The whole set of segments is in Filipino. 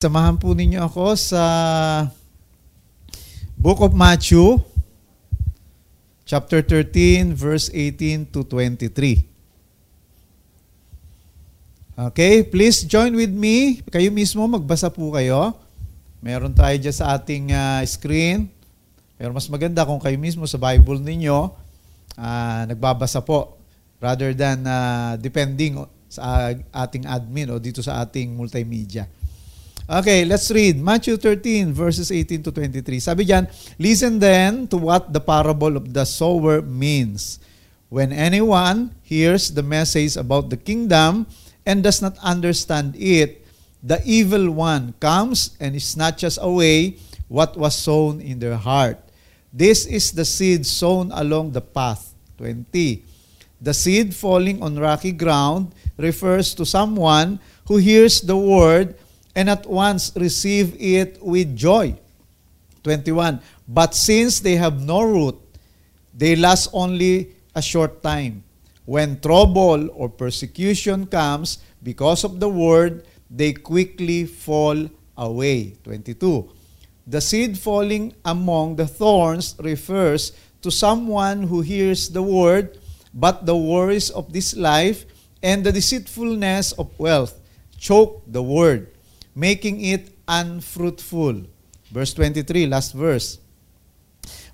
Samahan po ninyo ako sa Book of Matthew, chapter 13, verse 18 to 23. Okay, please join with me. Kayo mismo, magbasa po kayo. Meron tayo dyan sa ating uh, screen. Pero mas maganda kung kayo mismo sa Bible ninyo, uh, nagbabasa po rather than uh, depending sa ating admin o dito sa ating multimedia. Okay, let's read Matthew 13 verses 18 to 23. Sabi diyan, listen then to what the parable of the sower means. When anyone hears the message about the kingdom and does not understand it, the evil one comes and snatches away what was sown in their heart. This is the seed sown along the path. 20. The seed falling on rocky ground refers to someone who hears the word and at once receive it with joy. 21. But since they have no root, they last only a short time. When trouble or persecution comes because of the word, they quickly fall away. 22. The seed falling among the thorns refers to someone who hears the word, but the worries of this life and the deceitfulness of wealth choke the word making it unfruitful. Verse 23, last verse.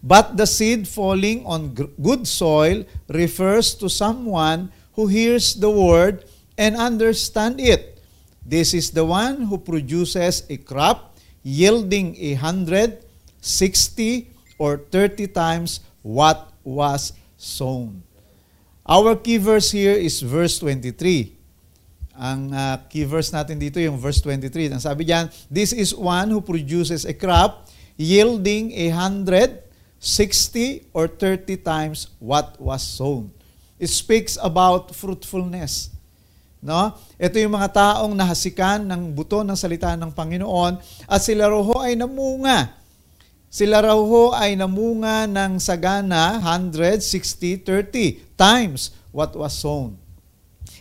But the seed falling on good soil refers to someone who hears the word and understand it. This is the one who produces a crop yielding a hundred, sixty, or thirty times what was sown. Our key verse here is verse 23. Ang uh, key verse natin dito yung verse 23. Ang sabi diyan, this is one who produces a crop yielding a hundred, sixty, or thirty times what was sown. It speaks about fruitfulness. No? Ito yung mga taong nahasikan ng buto ng salita ng Panginoon at sila roho ay namunga. Sila raw ho ay namunga ng sagana 160, 30 times what was sown.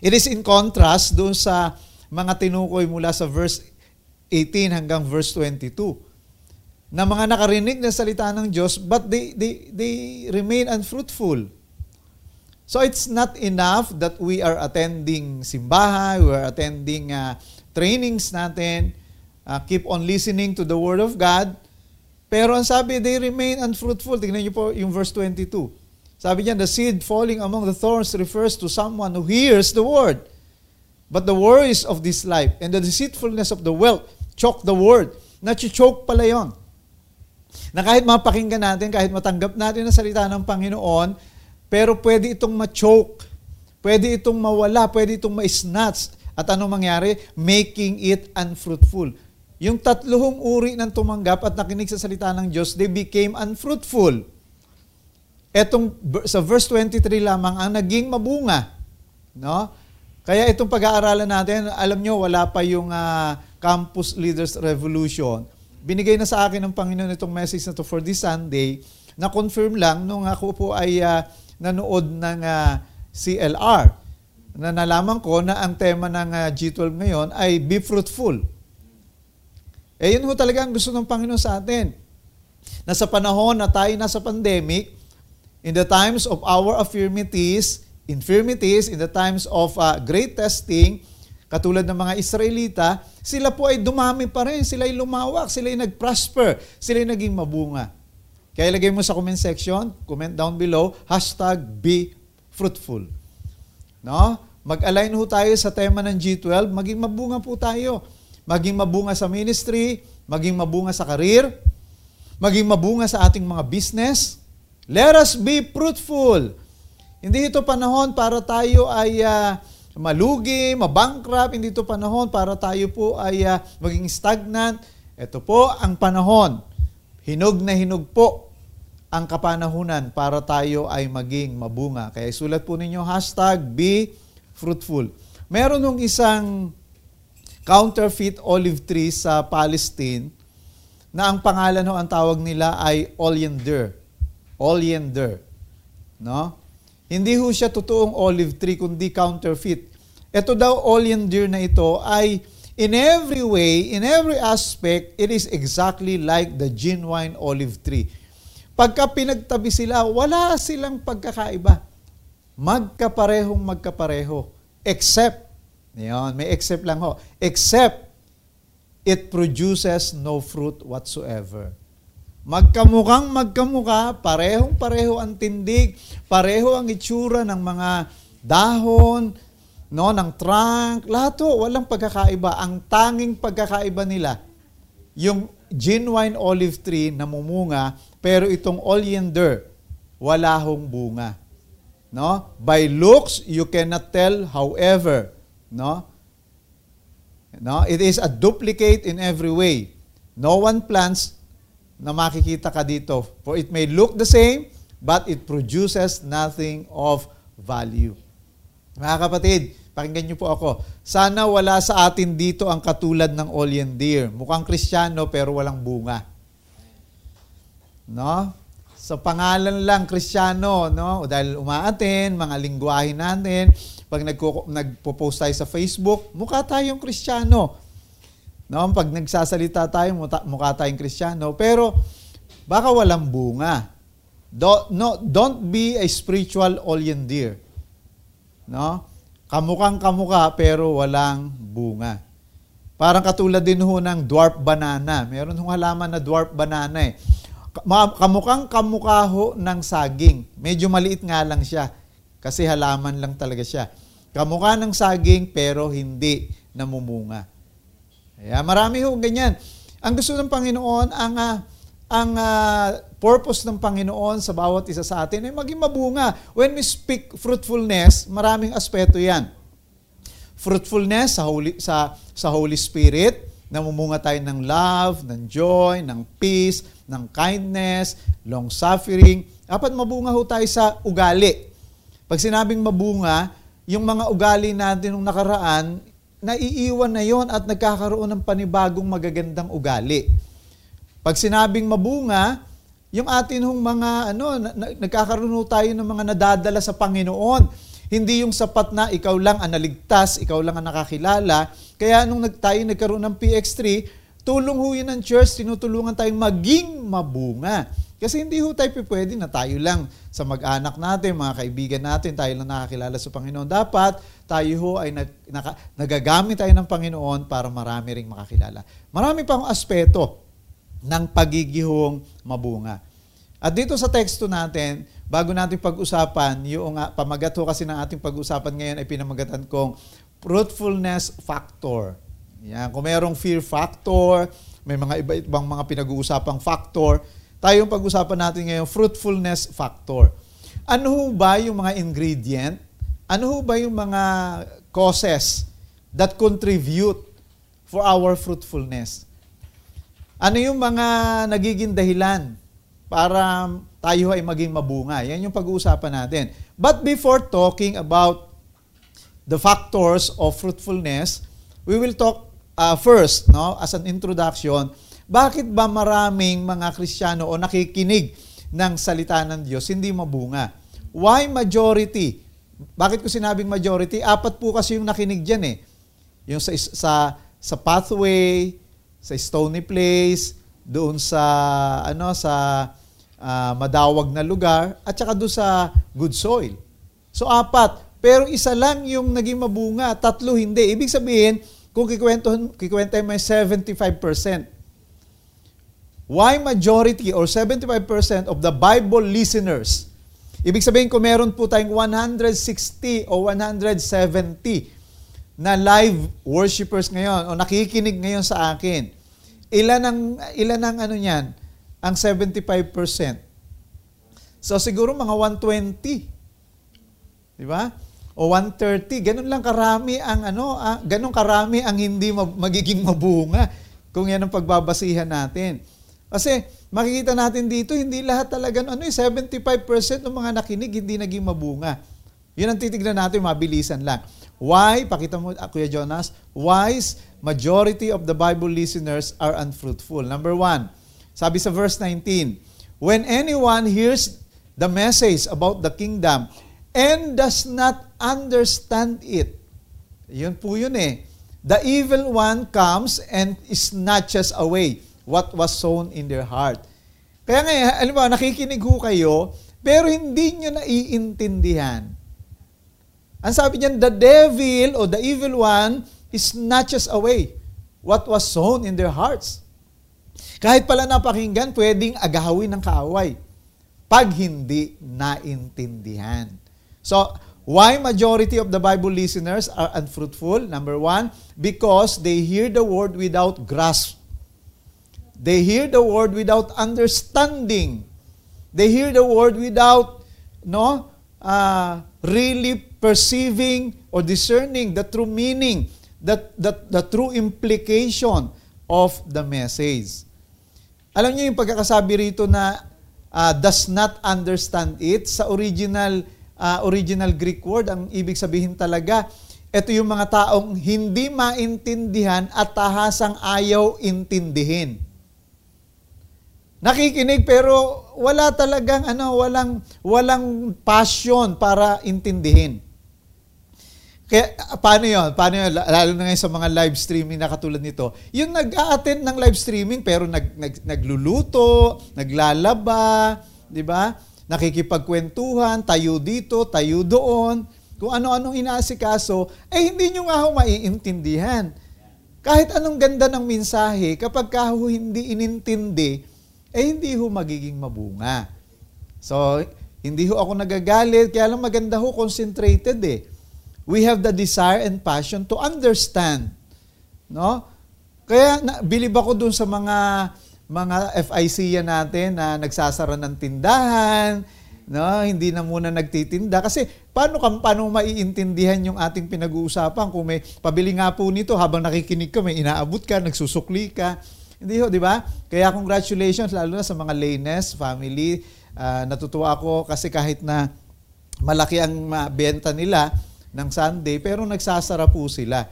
It is in contrast doon sa mga tinukoy mula sa verse 18 hanggang verse 22 na mga nakarinig ng salita ng Diyos but they, they, they remain unfruitful. So it's not enough that we are attending simbahan, we are attending uh, trainings natin, uh, keep on listening to the Word of God, pero ang sabi, they remain unfruitful. Tingnan niyo po yung verse 22. Sabi niya, the seed falling among the thorns refers to someone who hears the word. But the worries of this life and the deceitfulness of the wealth choke the word. Nachi-choke pala yon. Na kahit mapakinggan natin, kahit matanggap natin ang salita ng Panginoon, pero pwede itong ma-choke. Pwede itong mawala, pwede itong ma-snatch. At anong mangyari? Making it unfruitful. Yung tatluhong uri ng tumanggap at nakinig sa salita ng Diyos, they became unfruitful. Etong sa verse 23 lamang ang naging mabunga, no? Kaya itong pag-aaralan natin, alam nyo, wala pa yung uh, Campus Leaders Revolution. Binigay na sa akin ng Panginoon itong message na to for this Sunday, na confirm lang nung ako po ay uh, nanood ng uh, ah, CLR na nalaman ko na ang tema ng uh, G12 ngayon ay be fruitful. Eh yun ho talaga ang gusto ng Panginoon sa atin. Na sa panahon na tayo nasa pandemic, in the times of our affirmities, infirmities, in the times of uh, great testing, katulad ng mga Israelita, sila po ay dumami pa rin, sila ay lumawak, sila ay nag-prosper, sila ay naging mabunga. Kaya ilagay mo sa comment section, comment down below, hashtag be fruitful. No? Mag-align ho tayo sa tema ng G12, maging mabunga po tayo. Maging mabunga sa ministry, maging mabunga sa career, maging mabunga sa ating mga business, Let us be fruitful. Hindi ito panahon para tayo ay uh, malugi, mabankrupt. Hindi ito panahon para tayo po ay uh, maging stagnant. Ito po ang panahon. Hinog na hinog po ang kapanahunan para tayo ay maging mabunga. Kaya sulat po ninyo, hashtag be fruitful. Meron nung isang counterfeit olive tree sa Palestine na ang pangalan ho ang tawag nila ay oleander oleander. No? Hindi ho siya totoong olive tree, kundi counterfeit. Ito daw oleander na ito ay In every way, in every aspect, it is exactly like the genuine olive tree. Pagka pinagtabi sila, wala silang pagkakaiba. Magkaparehong magkapareho. Except, yun, may except lang ho, except it produces no fruit whatsoever. Magkamukhang magkamukha, parehong pareho ang tindig, pareho ang itsura ng mga dahon, no, ng trunk, lahat to, walang pagkakaiba. Ang tanging pagkakaiba nila, yung genuine olive tree namumunga, pero itong oleander, wala hong bunga. No? By looks, you cannot tell, however, no? No? It is a duplicate in every way. No one plants na makikita ka dito. For it may look the same, but it produces nothing of value. Mga kapatid, Pakinggan niyo po ako. Sana wala sa atin dito ang katulad ng oleander. Mukhang kristyano pero walang bunga. No? Sa pangalan lang kristyano, no? Dahil umaaten, mga lingwahe natin, pag nagpo-post tayo sa Facebook, mukha tayong kristyano. No? Pag nagsasalita tayo, mukha tayong kristyano. Pero baka walang bunga. Do, no, don't be a spiritual oleander. No? Kamukhang kamukha pero walang bunga. Parang katulad din ho ng dwarf banana. Meron hong halaman na dwarf banana eh. Kamukhang kamukha ho ng saging. Medyo maliit nga lang siya kasi halaman lang talaga siya. Kamukha ng saging pero hindi namumunga. Kaya marami ho ganyan. Ang gusto ng Panginoon, ang uh, ang uh, purpose ng Panginoon sa bawat isa sa atin ay maging mabunga. When we speak fruitfulness, maraming aspeto yan. Fruitfulness sa Holy, sa, sa Holy Spirit, namumunga tayo ng love, ng joy, ng peace, ng kindness, long-suffering. Dapat mabunga ho tayo sa ugali. Pag sinabing mabunga, yung mga ugali natin nung nakaraan, naiiwan na yon at nagkakaroon ng panibagong magagandang ugali. Pag sinabing mabunga, yung atin hong mga ano, nagkakaroon tayo ng mga nadadala sa Panginoon. Hindi yung sapat na ikaw lang ang naligtas, ikaw lang ang nakakilala. Kaya nung tayo nagkaroon ng PX3, tulong ho ng church, tinutulungan tayong maging mabunga. Kasi hindi ho tayo pwede na tayo lang sa mag-anak natin, mga kaibigan natin, tayo lang nakakilala sa Panginoon. Dapat tayo ho ay nag, naka, nagagamit tayo ng Panginoon para marami ring makakilala. Marami pang aspeto ng pagigihong mabunga. At dito sa teksto natin, bago natin pag-usapan, yung pamagat ho kasi ng ating pag-usapan ngayon ay pinamagatan kong fruitfulness factor. Yan, kung mayroong fear factor, may mga iba-ibang mga pinag-uusapang factor, tayong pag-usapan natin ngayon, fruitfulness factor. Ano ba yung mga ingredient? Ano ba yung mga causes that contribute for our fruitfulness? Ano yung mga nagiging dahilan para tayo ay maging mabunga? Yan yung pag-uusapan natin. But before talking about the factors of fruitfulness, we will talk uh, first, no, as an introduction, bakit ba maraming mga Kristiyano o nakikinig ng salita ng Diyos hindi mabunga? Why majority? Bakit ko sinabing majority? Apat po kasi yung nakinig diyan eh. Yung sa sa sa pathway, sa stony place, doon sa ano sa uh, madawag na lugar at saka doon sa good soil. So apat, pero isa lang yung naging mabunga, tatlo hindi. Ibig sabihin, kung kikwento kikwento mo 75%. Why majority or 75% of the Bible listeners? Ibig sabihin kung meron po tayong 160 o 170 na live worshipers ngayon o nakikinig ngayon sa akin, ilan ang, ilan ang ano niyan? Ang 75%. So siguro mga 120. Di ba? O 130. Ganun lang karami ang ano, ah, ganun karami ang hindi magiging mabunga kung yan ang pagbabasihan natin. Kasi makikita natin dito, hindi lahat talaga, ano, 75% ng mga nakinig hindi naging mabunga. Yun ang titignan natin, mabilisan lang. Why? Pakita mo, uh, Kuya Jonas. Why majority of the Bible listeners are unfruitful? Number one, sabi sa verse 19, When anyone hears the message about the kingdom and does not understand it, yun po yun eh. the evil one comes and snatches away what was sown in their heart. Kaya nga, alam mo, nakikinig ho kayo, pero hindi nyo naiintindihan. Ang sabi niyan, the devil or the evil one snatches away what was sown in their hearts. Kahit pala napakinggan, pwedeng agahawin ng kaaway pag hindi naintindihan. So, why majority of the Bible listeners are unfruitful? Number one, because they hear the word without grasp. They hear the word without understanding. They hear the word without no uh, really perceiving or discerning the true meaning, the, the, the true implication of the message. Alam niyo yung pagkakasabi rito na uh, does not understand it sa original uh, original Greek word ang ibig sabihin talaga ito yung mga taong hindi maintindihan at tahasang ayaw intindihin. Nakikinig pero wala talagang ano, walang walang passion para intindihin. Kaya paano 'yon? Paano 'yon? Lalo na ngayon sa mga live streaming na katulad nito. Yung nag-a-attend ng live streaming pero nag, nag nagluluto, naglalaba, 'di ba? Nakikipagkwentuhan, tayo dito, tayo doon, kung ano-anong inaasikaso, eh hindi nyo nga ho maiintindihan. Kahit anong ganda ng mensahe, kapag ka ho hindi inintindi, eh hindi ho magiging mabunga. So, hindi ho ako nagagalit, kaya lang maganda ho concentrated eh we have the desire and passion to understand. No? Kaya na, bilib ako dun sa mga mga FIC yan natin na nagsasara ng tindahan, no? hindi na muna nagtitinda. Kasi paano, paano maiintindihan yung ating pinag-uusapan kung may pabili nga po nito habang nakikinig ka, may inaabot ka, nagsusukli ka. Hindi ho, di ba? Kaya congratulations lalo na sa mga Lanes family. Uh, natutuwa ako kasi kahit na malaki ang benta nila, ng Sunday, pero nagsasara po sila.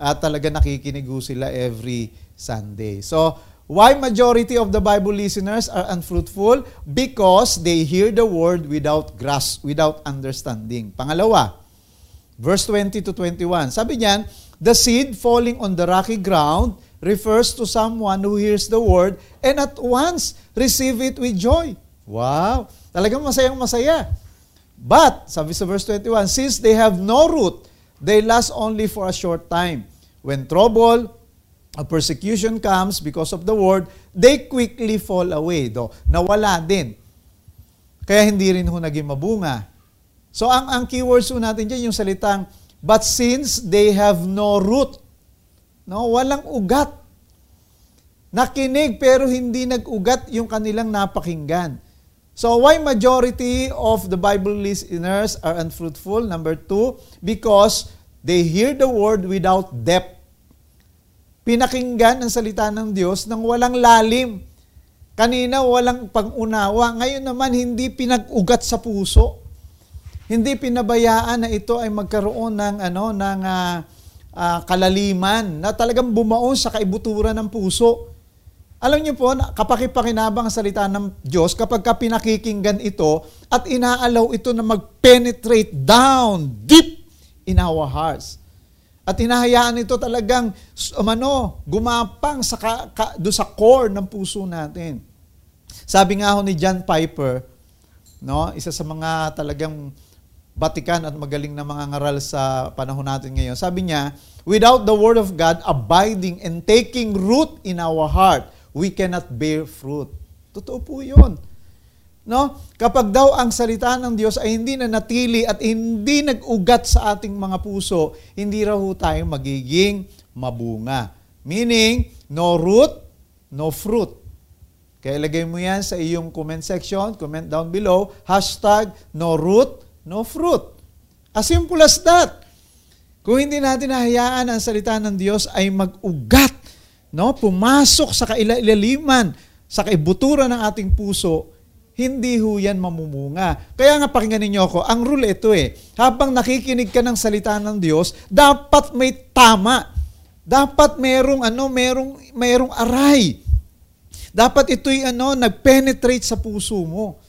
At talaga nakikinig sila every Sunday. So, why majority of the Bible listeners are unfruitful? Because they hear the word without grasp, without understanding. Pangalawa, verse 20 to 21. Sabi niyan, the seed falling on the rocky ground refers to someone who hears the word and at once receive it with joy. Wow! Talagang masayang masaya. But, sabi sa verse 21, since they have no root, they last only for a short time. When trouble, a persecution comes because of the word, they quickly fall away. Do, nawala din. Kaya hindi rin ho naging mabunga. So ang, ang keywords ho natin dyan, yung salitang, but since they have no root, no, walang ugat. Nakinig pero hindi nag-ugat yung kanilang napakinggan. So why majority of the Bible listeners are unfruitful? Number two, because they hear the word without depth. Pinakinggan ang salita ng Diyos nang walang lalim. Kanina walang pag-unawa, ngayon naman hindi pinag-ugat sa puso. Hindi pinabayaan na ito ay magkaroon ng ano ng uh, uh, kalaliman na talagang bumaon sa kaibuturan ng puso. Alam niyo po, kapakipakinabang ang salita ng Diyos kapag ka pinakikinggan ito at inaalaw ito na mag-penetrate down, deep in our hearts. At hinahayaan ito talagang umano, gumapang sa, ka, ka, do sa core ng puso natin. Sabi nga ho ni John Piper, no, isa sa mga talagang batikan at magaling na mga ngaral sa panahon natin ngayon. Sabi niya, without the Word of God abiding and taking root in our heart, we cannot bear fruit. Totoo po yun. No? Kapag daw ang salita ng Diyos ay hindi na natili at hindi nag-ugat sa ating mga puso, hindi raw tayo magiging mabunga. Meaning, no root, no fruit. Kaya ilagay mo yan sa iyong comment section, comment down below, hashtag no root, no fruit. As simple as that. Kung hindi natin nahayaan ang salita ng Diyos ay mag-ugat no, pumasok sa kailaliman, sa kaibuturan ng ating puso, hindi ho yan mamumunga. Kaya nga pakinggan ninyo ako, ang rule ito eh, habang nakikinig ka ng salita ng Diyos, dapat may tama. Dapat merong ano, merong merong aray. Dapat ito'y ano, nagpenetrate sa puso mo.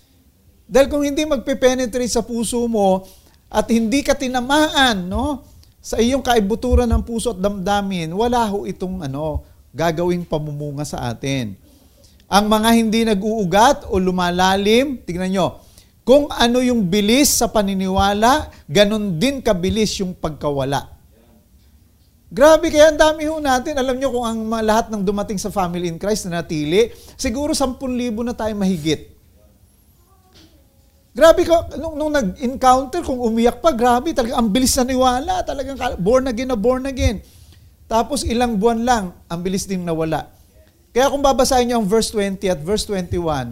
Dahil kung hindi magpe-penetrate sa puso mo at hindi ka tinamaan, no? sa iyong kaibuturan ng puso at damdamin, wala ho itong ano, gagawing pamumunga sa atin. Ang mga hindi nag-uugat o lumalalim, tingnan nyo, kung ano yung bilis sa paniniwala, ganun din kabilis yung pagkawala. Grabe, kaya ang dami ho natin. Alam nyo kung ang lahat ng dumating sa family in Christ na natili, siguro 10,000 na tayo mahigit. Grabe ko, nung, nung nag-encounter, kung umiyak pa, grabe, talaga, ang bilis na niwala. Talagang born again na born again. Tapos ilang buwan lang, ang bilis din nawala. Kaya kung babasahin niyo ang verse 20 at verse 21,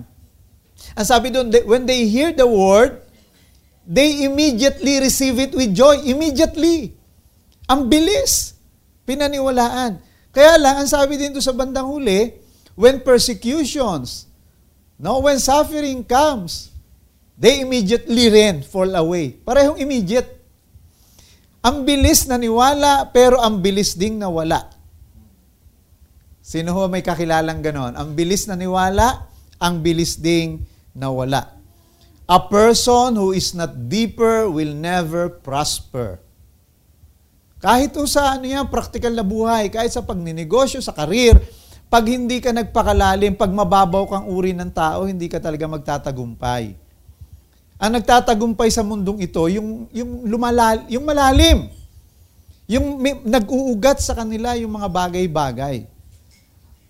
ang sabi doon, when they hear the word, they immediately receive it with joy. Immediately. Ang bilis. Pinaniwalaan. Kaya lang, ang sabi din sa bandang huli, when persecutions, no, when suffering comes, they immediately ran, fall away. Parehong immediate. Ang bilis na niwala, pero ang bilis ding nawala. Sino ho may kakilalang ganon? Ang bilis na niwala, ang bilis ding nawala. A person who is not deeper will never prosper. Kahit o sa ano yan, practical na buhay, kahit sa pagninegosyo, sa karir, pag hindi ka nagpakalalim, pag mababaw kang uri ng tao, hindi ka talaga magtatagumpay. Ang nagtatagumpay sa mundong ito, yung, yung, lumalal, yung malalim. Yung may, nag-uugat sa kanila yung mga bagay-bagay.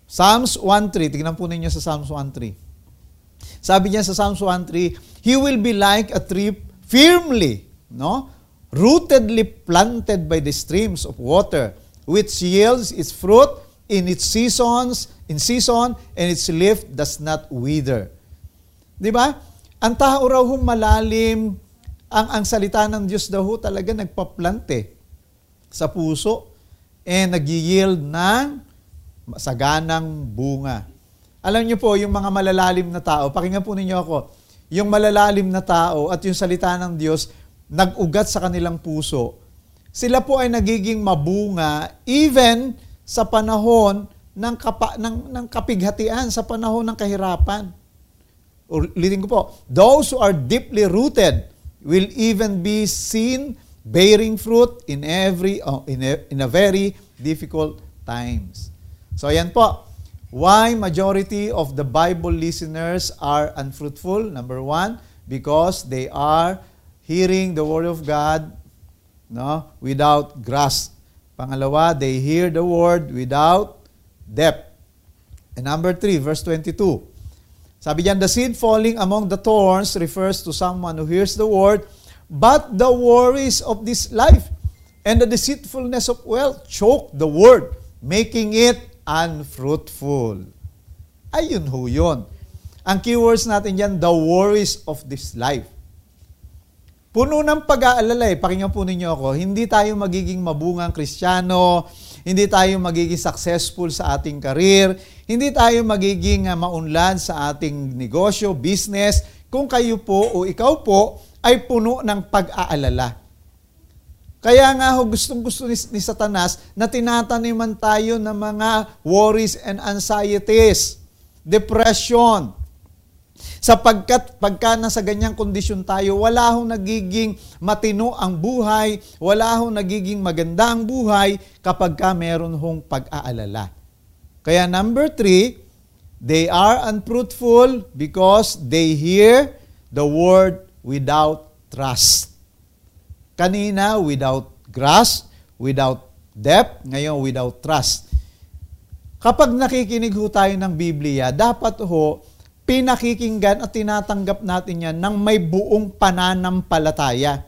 Psalms 1.3, tignan po ninyo sa Psalms 1.3. Sabi niya sa Psalms 1.3, He will be like a tree firmly, no? rootedly planted by the streams of water, which yields its fruit in its seasons, in season, and its leaf does not wither. Di ba? Ang tao raw hong malalim, ang, ang salita ng Diyos daw ho talaga nagpaplante sa puso and nag-yield ng saganang bunga. Alam niyo po, yung mga malalalim na tao, pakinggan po ninyo ako, yung malalalim na tao at yung salita ng Diyos, nag-ugat sa kanilang puso, sila po ay nagiging mabunga even sa panahon ng, kapa, ng, ng kapighatian, sa panahon ng kahirapan. Ulitin ko po, those who are deeply rooted will even be seen bearing fruit in every uh, in, a, in a very difficult times. So ayan po. Why majority of the Bible listeners are unfruitful? Number one, because they are hearing the word of God no, without grasp. Pangalawa, they hear the word without depth. And number three, verse 22. Sabi diyan, the seed falling among the thorns refers to someone who hears the word, but the worries of this life and the deceitfulness of wealth choke the word, making it unfruitful. Ayun ho yun. Ang keywords natin yan, the worries of this life. Puno ng pag-aalala eh. Pakinggan po ninyo ako, hindi tayo magiging mabungang kristyano, hindi tayo magiging successful sa ating career, hindi tayo magiging uh, maunlad sa ating negosyo, business, kung kayo po o ikaw po ay puno ng pag-aalala. Kaya nga ho, gustong gusto ni, ni Satanas na tinataniman tayo ng mga worries and anxieties, depression, Sapagkat pagka nasa ganyang kondisyon tayo, wala hong nagiging matino ang buhay, wala hong nagiging maganda ang buhay kapag ka meron hong pag-aalala. Kaya number three, they are unfruitful because they hear the word without trust. Kanina, without grasp, without depth, ngayon without trust. Kapag nakikinig ho tayo ng Biblia, dapat ho, pinakikinggan at tinatanggap natin yan ng may buong pananampalataya.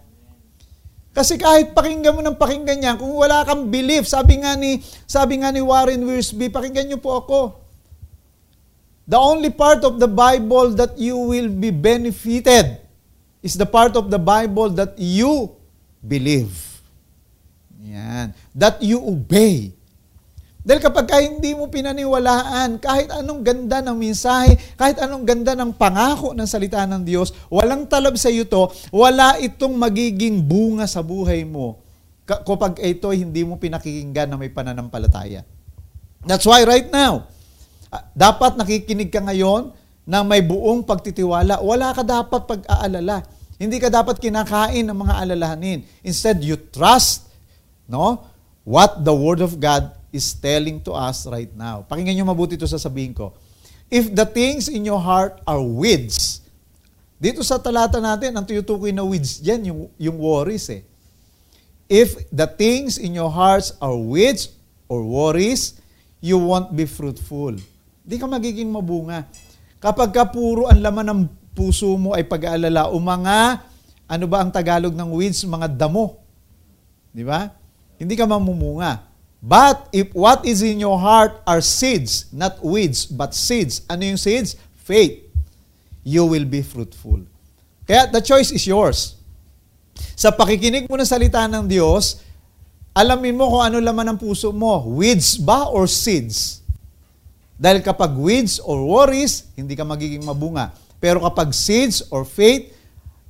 Kasi kahit pakinggan mo ng pakinggan yan, kung wala kang belief, sabi nga ni, sabi nga ni Warren Wiersbe, pakinggan niyo po ako. The only part of the Bible that you will be benefited is the part of the Bible that you believe. Yan. That you obey. Dahil kapag ka hindi mo pinaniwalaan, kahit anong ganda ng mensahe, kahit anong ganda ng pangako ng salita ng Diyos, walang talab sa iyo to, wala itong magiging bunga sa buhay mo kapag ito hindi mo pinakikinggan na may pananampalataya. That's why right now, dapat nakikinig ka ngayon na may buong pagtitiwala. Wala ka dapat pag-aalala. Hindi ka dapat kinakain ng mga alalahanin. Instead, you trust no? What the Word of God is telling to us right now. Pakinggan nyo mabuti ito sasabihin ko. If the things in your heart are weeds, dito sa talata natin, ang tuyutukoy na weeds dyan, yung, yung worries eh. If the things in your hearts are weeds or worries, you won't be fruitful. Hindi ka magiging mabunga. Kapag ka puro ang laman ng puso mo ay pag-aalala o mga, ano ba ang Tagalog ng weeds? Mga damo. Di ba? Hindi ka mamumunga. But if what is in your heart are seeds, not weeds, but seeds. Ano yung seeds? Faith. You will be fruitful. Kaya the choice is yours. Sa pakikinig mo ng salita ng Diyos, alamin mo kung ano laman ng puso mo. Weeds ba or seeds? Dahil kapag weeds or worries, hindi ka magiging mabunga. Pero kapag seeds or faith,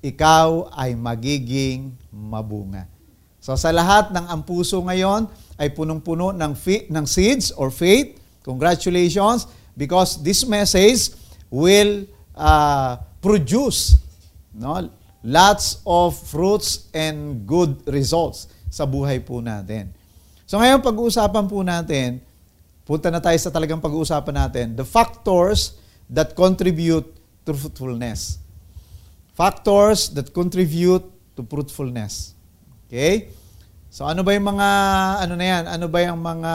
ikaw ay magiging mabunga. So sa lahat ng ang puso ngayon ay punong-puno ng, fi- ng seeds or faith, congratulations because this message will uh, produce no, lots of fruits and good results sa buhay po natin. So ngayon pag-uusapan po natin, punta na tayo sa talagang pag-uusapan natin, the factors that contribute to fruitfulness. Factors that contribute to fruitfulness. Okay? So ano ba yung mga ano na yan? Ano ba yung mga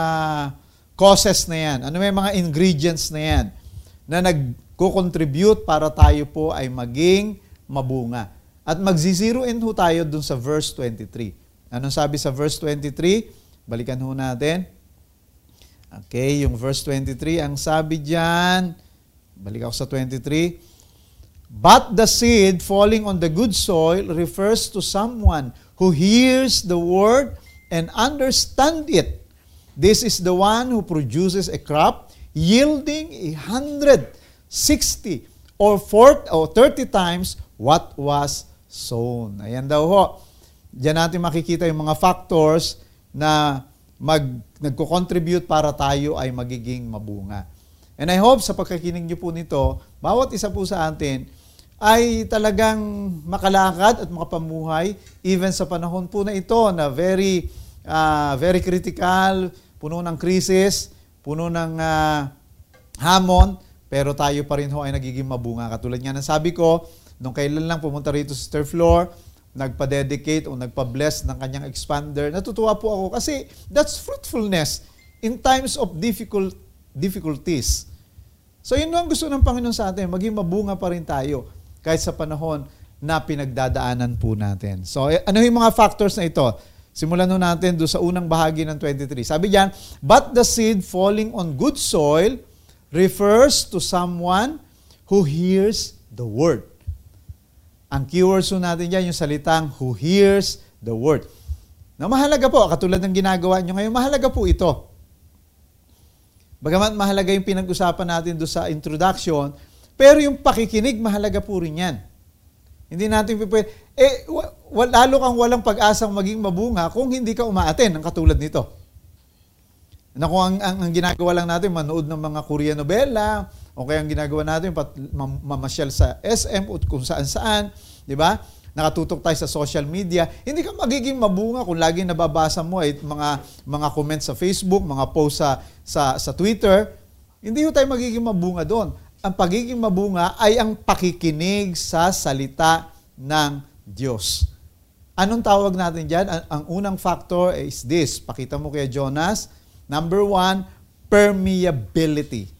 causes na yan? Ano ba yung mga ingredients na yan na nagko-contribute para tayo po ay maging mabunga? At magzi-zero in ho tayo dun sa verse 23. Anong sabi sa verse 23? Balikan ho natin. Okay, yung verse 23, ang sabi diyan, balik ako sa 23, But the seed falling on the good soil refers to someone who hears the word and understand it. This is the one who produces a crop yielding a hundred, sixty, or 40, or 30 times what was sown. Ayan daw ho. Diyan natin makikita yung mga factors na mag, nagko-contribute para tayo ay magiging mabunga. And I hope sa pagkakinig niyo po nito, bawat isa po sa atin ay talagang makalakad at makapamuhay even sa panahon po na ito na very uh, very critical, puno ng krisis, puno ng uh, hamon, pero tayo pa rin ho ay nagiging mabunga. Katulad nga ng sabi ko, nung kailan lang pumunta rito sa third floor, nagpa-dedicate o nagpa-bless ng kanyang expander, natutuwa po ako kasi that's fruitfulness in times of difficult difficulties. So yun ang gusto ng Panginoon sa atin, maging mabunga pa rin tayo kahit sa panahon na pinagdadaanan po natin. So, eh, ano yung mga factors na ito? Simulan nun natin doon sa unang bahagi ng 23. Sabi diyan, But the seed falling on good soil refers to someone who hears the word. Ang keywords natin dyan, yung salitang who hears the word. Na mahalaga po, katulad ng ginagawa nyo ngayon, mahalaga po ito. Bagamat mahalaga yung pinag-usapan natin doon sa introduction, pero yung pakikinig, mahalaga po rin yan. Hindi natin pwede, eh, lalo kang walang pag-asang maging mabunga kung hindi ka umaaten ng katulad nito. Na ang, ang, ang ginagawa lang natin, manood ng mga Korean novela, o kaya ang ginagawa natin, pat, mamasyal sa SM o kung saan-saan, di ba? Nakatutok tayo sa social media, hindi ka magiging mabunga kung lagi nababasa mo ay mga mga comments sa Facebook, mga post sa sa, sa Twitter. Hindi ho tayo magiging mabunga doon ang pagiging mabunga ay ang pakikinig sa salita ng Diyos. Anong tawag natin dyan? Ang, ang unang factor is this. Pakita mo kay Jonas. Number one, permeability.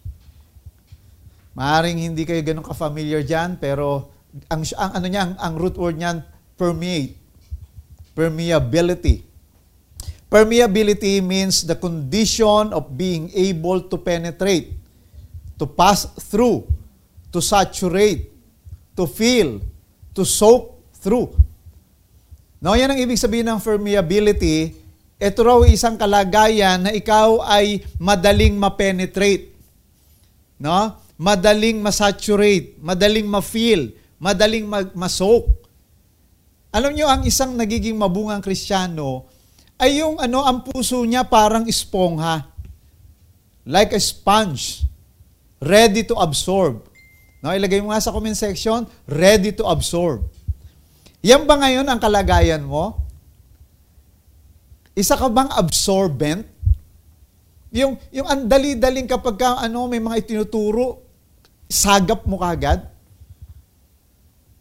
Maaring hindi kayo ganun ka-familiar dyan, pero ang, ang, ano niya, ang, ang root word niyan, permeate. Permeability. Permeability means the condition of being able to penetrate to pass through, to saturate, to feel, to soak through. No, yan ang ibig sabihin ng permeability. Ito raw isang kalagayan na ikaw ay madaling ma-penetrate. No? Madaling ma-saturate, madaling ma-feel, madaling ma-soak. Alam niyo ang isang nagiging mabungang Kristiyano ay yung ano ang puso niya parang espongha. Like a sponge ready to absorb. No, ilagay mo nga sa comment section, ready to absorb. Yan ba ngayon ang kalagayan mo? Isa ka bang absorbent? Yung, yung andali-daling kapag ka, ano, may mga itinuturo, sagap mo kagad?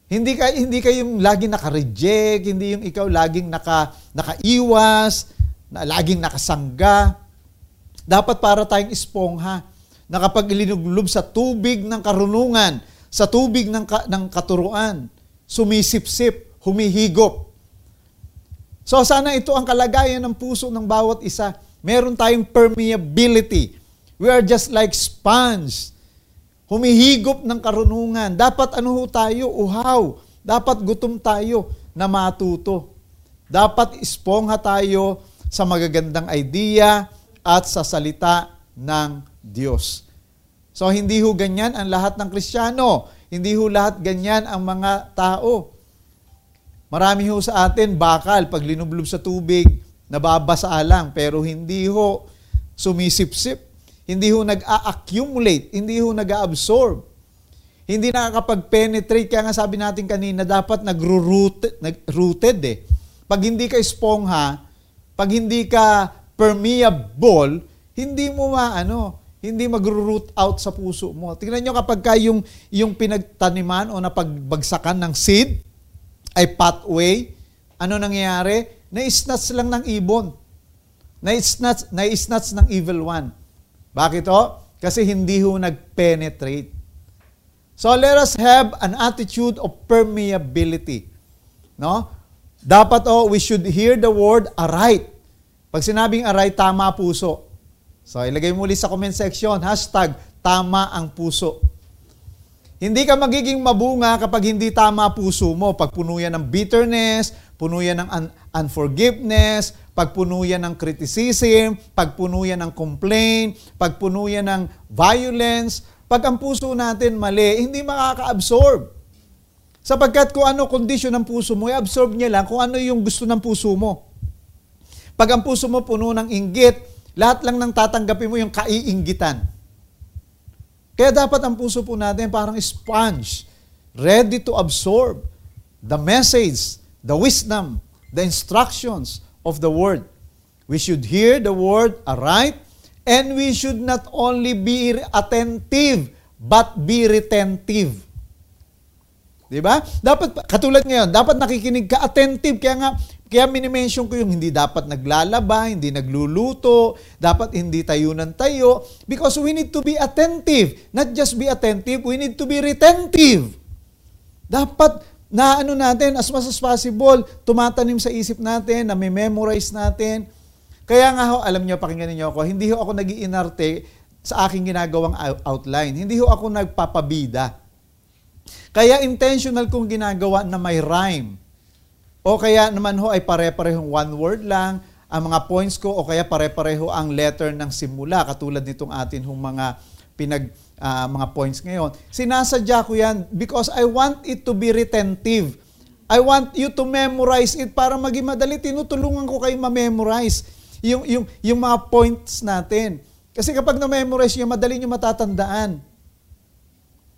Hindi ka hindi kayong laging naka-reject, hindi yung ikaw laging naka nakaiwas, na laging nakasangga. Dapat para tayong espongha na kapag sa tubig ng karunungan, sa tubig ng, ka, ng katuruan, sumisipsip, humihigop. So sana ito ang kalagayan ng puso ng bawat isa. Meron tayong permeability. We are just like sponge humihigop ng karunungan. Dapat ano ho tayo? Uhaw. Dapat gutom tayo na matuto. Dapat espongha tayo sa magagandang idea at sa salita ng Diyos. So hindi ho ganyan ang lahat ng Kristiyano. Hindi ho lahat ganyan ang mga tao. Marami ho sa atin bakal pag linublob sa tubig, nababasa lang pero hindi ho sumisipsip hindi ho nag-a-accumulate, hindi ho nag-a-absorb. Hindi nakakapag-penetrate, kaya nga sabi natin kanina, dapat nag-rooted, nag-rooted eh. Pag hindi ka espongha, pag hindi ka permeable, hindi mo maano, hindi mag-root out sa puso mo. Tingnan nyo kapag ka yung, yung pinagtaniman o napagbagsakan ng seed ay pathway, ano nangyayari? Na-snatch lang ng ibon. Na-snatch, na-snatch ng evil one. Bakit o? Kasi hindi ho nag-penetrate. So let us have an attitude of permeability. No? Dapat o, we should hear the word aright. Pag sinabing aright, tama puso. So ilagay mo ulit sa comment section, hashtag tama ang puso. Hindi ka magiging mabunga kapag hindi tama puso mo. Pag puno yan ng bitterness, puno ng un- unforgiveness, pagpuno yan ng criticism, pagpuno yan ng complaint, pagpuno yan ng violence, pag ang puso natin mali, hindi makaka-absorb. Sapagkat kung ano kondisyon ng puso mo, i-absorb niya lang kung ano yung gusto ng puso mo. Pag ang puso mo puno ng inggit, lahat lang nang tatanggapin mo yung kaiinggitan. Kaya dapat ang puso po natin parang sponge, ready to absorb the message, the wisdom, the instructions of the word. We should hear the word aright, and we should not only be attentive, but be retentive. Di ba? Dapat, katulad ngayon, dapat nakikinig ka attentive. Kaya nga, kaya minimension ko yung hindi dapat naglalaba, hindi nagluluto, dapat hindi tayo ng tayo, because we need to be attentive. Not just be attentive, we need to be retentive. Dapat na ano natin, as much as possible, tumatanim sa isip natin, na memorize natin. Kaya nga ho, alam niyo, pakinggan niyo ako, hindi ho ako nag sa aking ginagawang outline. Hindi ho ako nagpapabida. Kaya intentional kong ginagawa na may rhyme. O kaya naman ho ay pare-parehong one word lang ang mga points ko o kaya pare-pareho ang letter ng simula katulad nitong atin hong mga pinag uh, mga points ngayon. Sinasadya ko yan because I want it to be retentive. I want you to memorize it para maging madali. Tinutulungan ko kayo ma-memorize yung, yung, yung mga points natin. Kasi kapag na-memorize nyo, madali nyo matatandaan.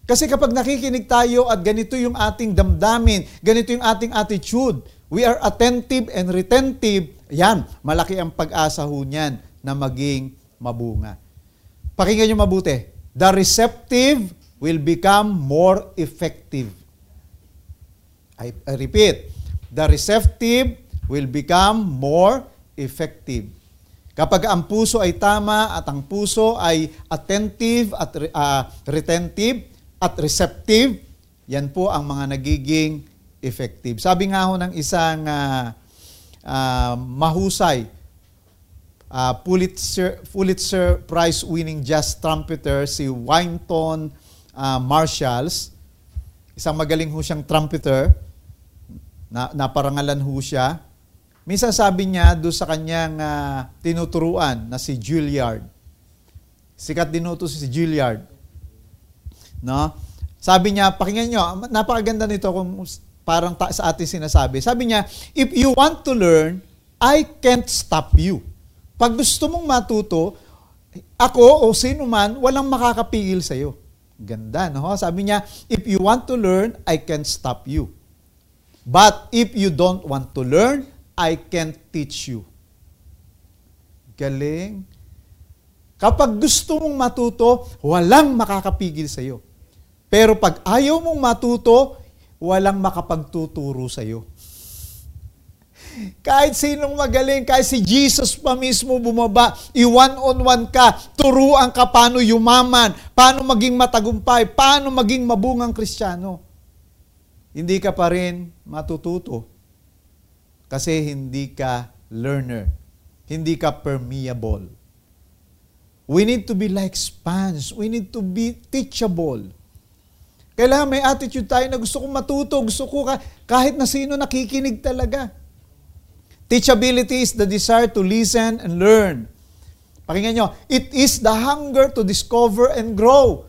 Kasi kapag nakikinig tayo at ganito yung ating damdamin, ganito yung ating attitude, we are attentive and retentive, yan, malaki ang pag-asa ho niyan na maging mabunga. Pakinggan nyo mabuti the receptive will become more effective. I, I repeat, the receptive will become more effective. Kapag ang puso ay tama at ang puso ay attentive at uh, retentive at receptive, yan po ang mga nagiging effective. Sabi nga ho ng isang uh, uh, mahusay uh, Pulitzer, Pulitzer Prize winning jazz trumpeter si Wynton uh, Marshalls. Isang magaling ho siyang trumpeter. Na, naparangalan ho siya. Minsan sabi niya do sa kanyang uh, tinuturuan na si Juilliard. Sikat din ito si Juilliard. No? Sabi niya, pakinggan nyo, napakaganda nito kung parang ta- sa atin sinasabi. Sabi niya, if you want to learn, I can't stop you. Pag gusto mong matuto, ako o sino man, walang makakapigil sa iyo. Ganda, no? Sabi niya, if you want to learn, I can stop you. But if you don't want to learn, I can teach you. Galing. Kapag gusto mong matuto, walang makakapigil sa iyo. Pero pag ayaw mong matuto, walang makapagtuturo sa iyo. Kahit sinong magaling, kahit si Jesus pa mismo bumaba, i-one-on-one ka, turuan ka paano yumaman, paano maging matagumpay, paano maging mabungang kristyano. Hindi ka pa rin matututo kasi hindi ka learner. Hindi ka permeable. We need to be like sponge. We need to be teachable. Kailangan may attitude tayo na gusto kong matuto, gusto ko kahit na sino nakikinig talaga. Teachability is the desire to listen and learn. Pakinggan nyo, it is the hunger to discover and grow.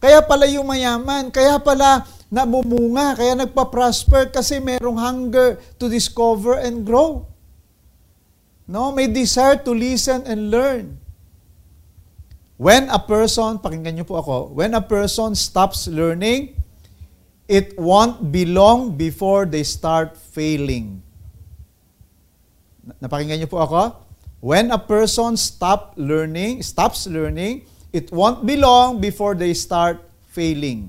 Kaya pala yung mayaman, kaya pala namumunga, kaya nagpa-prosper kasi merong hunger to discover and grow. No, may desire to listen and learn. When a person, pakinggan niyo po ako, when a person stops learning, it won't be long before they start failing. Napakinggan niyo po ako? When a person stop learning, stops learning, it won't be long before they start failing.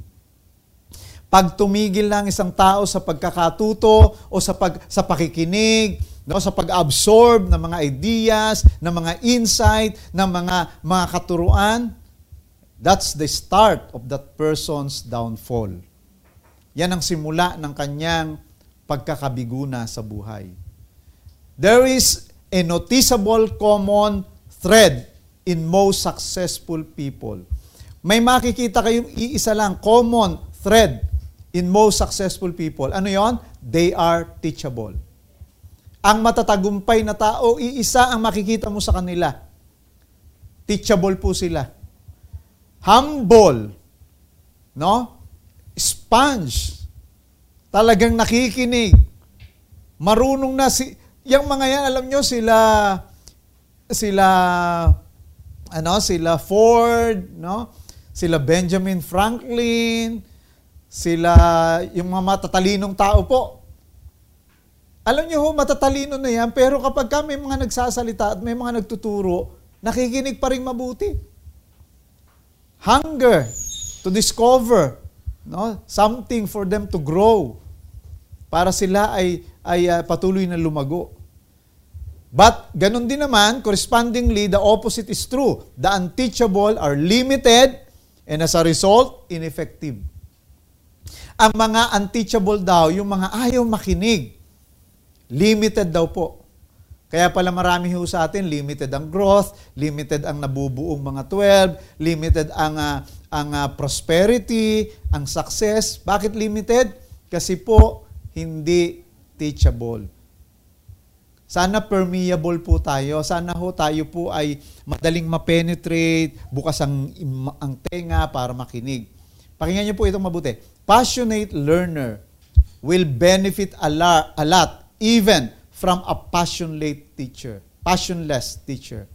Pag tumigil lang isang tao sa pagkakatuto o sa pag sa pakikinig, no, sa pag-absorb ng mga ideas, ng mga insight, ng mga mga katuruan, that's the start of that person's downfall. Yan ang simula ng kanyang pagkakabiguna sa buhay there is a noticeable common thread in most successful people. May makikita kayong iisa lang, common thread in most successful people. Ano yon? They are teachable. Ang matatagumpay na tao, iisa ang makikita mo sa kanila. Teachable po sila. Humble. No? Sponge. Talagang nakikinig. Marunong na si Yang mga yan, alam nyo, sila, sila, ano, sila Ford, no? Sila Benjamin Franklin, sila, yung mga matatalinong tao po. Alam nyo ho, matatalino na yan, pero kapag ka may mga nagsasalita at may mga nagtuturo, nakikinig pa rin mabuti. Hunger to discover no, something for them to grow para sila ay ay uh, patuloy na lumago. But, ganun din naman, correspondingly, the opposite is true. The unteachable are limited and as a result, ineffective. Ang mga unteachable daw, yung mga ayaw makinig, limited daw po. Kaya pala marami ho sa atin, limited ang growth, limited ang nabubuong mga 12, limited ang, uh, ang uh, prosperity, ang success. Bakit limited? Kasi po, hindi teachable. Sana permeable po tayo. Sana ho tayo po ay madaling ma-penetrate, bukas ang, ang tenga para makinig. Pakinggan niyo po itong mabuti. Passionate learner will benefit a lot, even from a passionate teacher. Passionless teacher.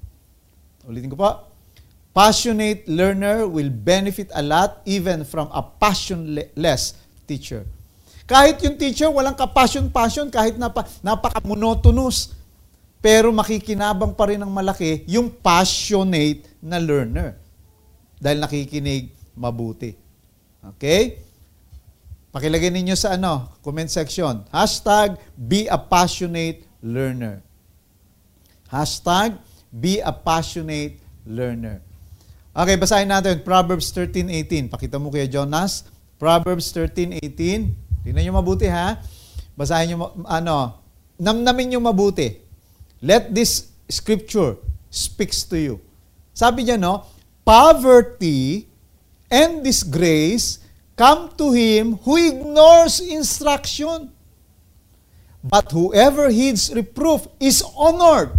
Ulitin ko po. Passionate learner will benefit a lot even from a passionless teacher. Kahit yung teacher, walang kapassion-passion, kahit napa, napaka-monotonous. Pero makikinabang pa rin ng malaki yung passionate na learner. Dahil nakikinig mabuti. Okay? Pakilagay ninyo sa ano, comment section. Hashtag be a passionate learner. Hashtag be a passionate learner. Okay, basahin natin Proverbs 13:18. Pakita mo kaya Jonas. Proverbs 13:18. Tingnan nyo mabuti ha. Basahin nyo, ano, namnamin nyo mabuti. Let this scripture speaks to you. Sabi niya, no, poverty and disgrace come to him who ignores instruction. But whoever heeds reproof is honored.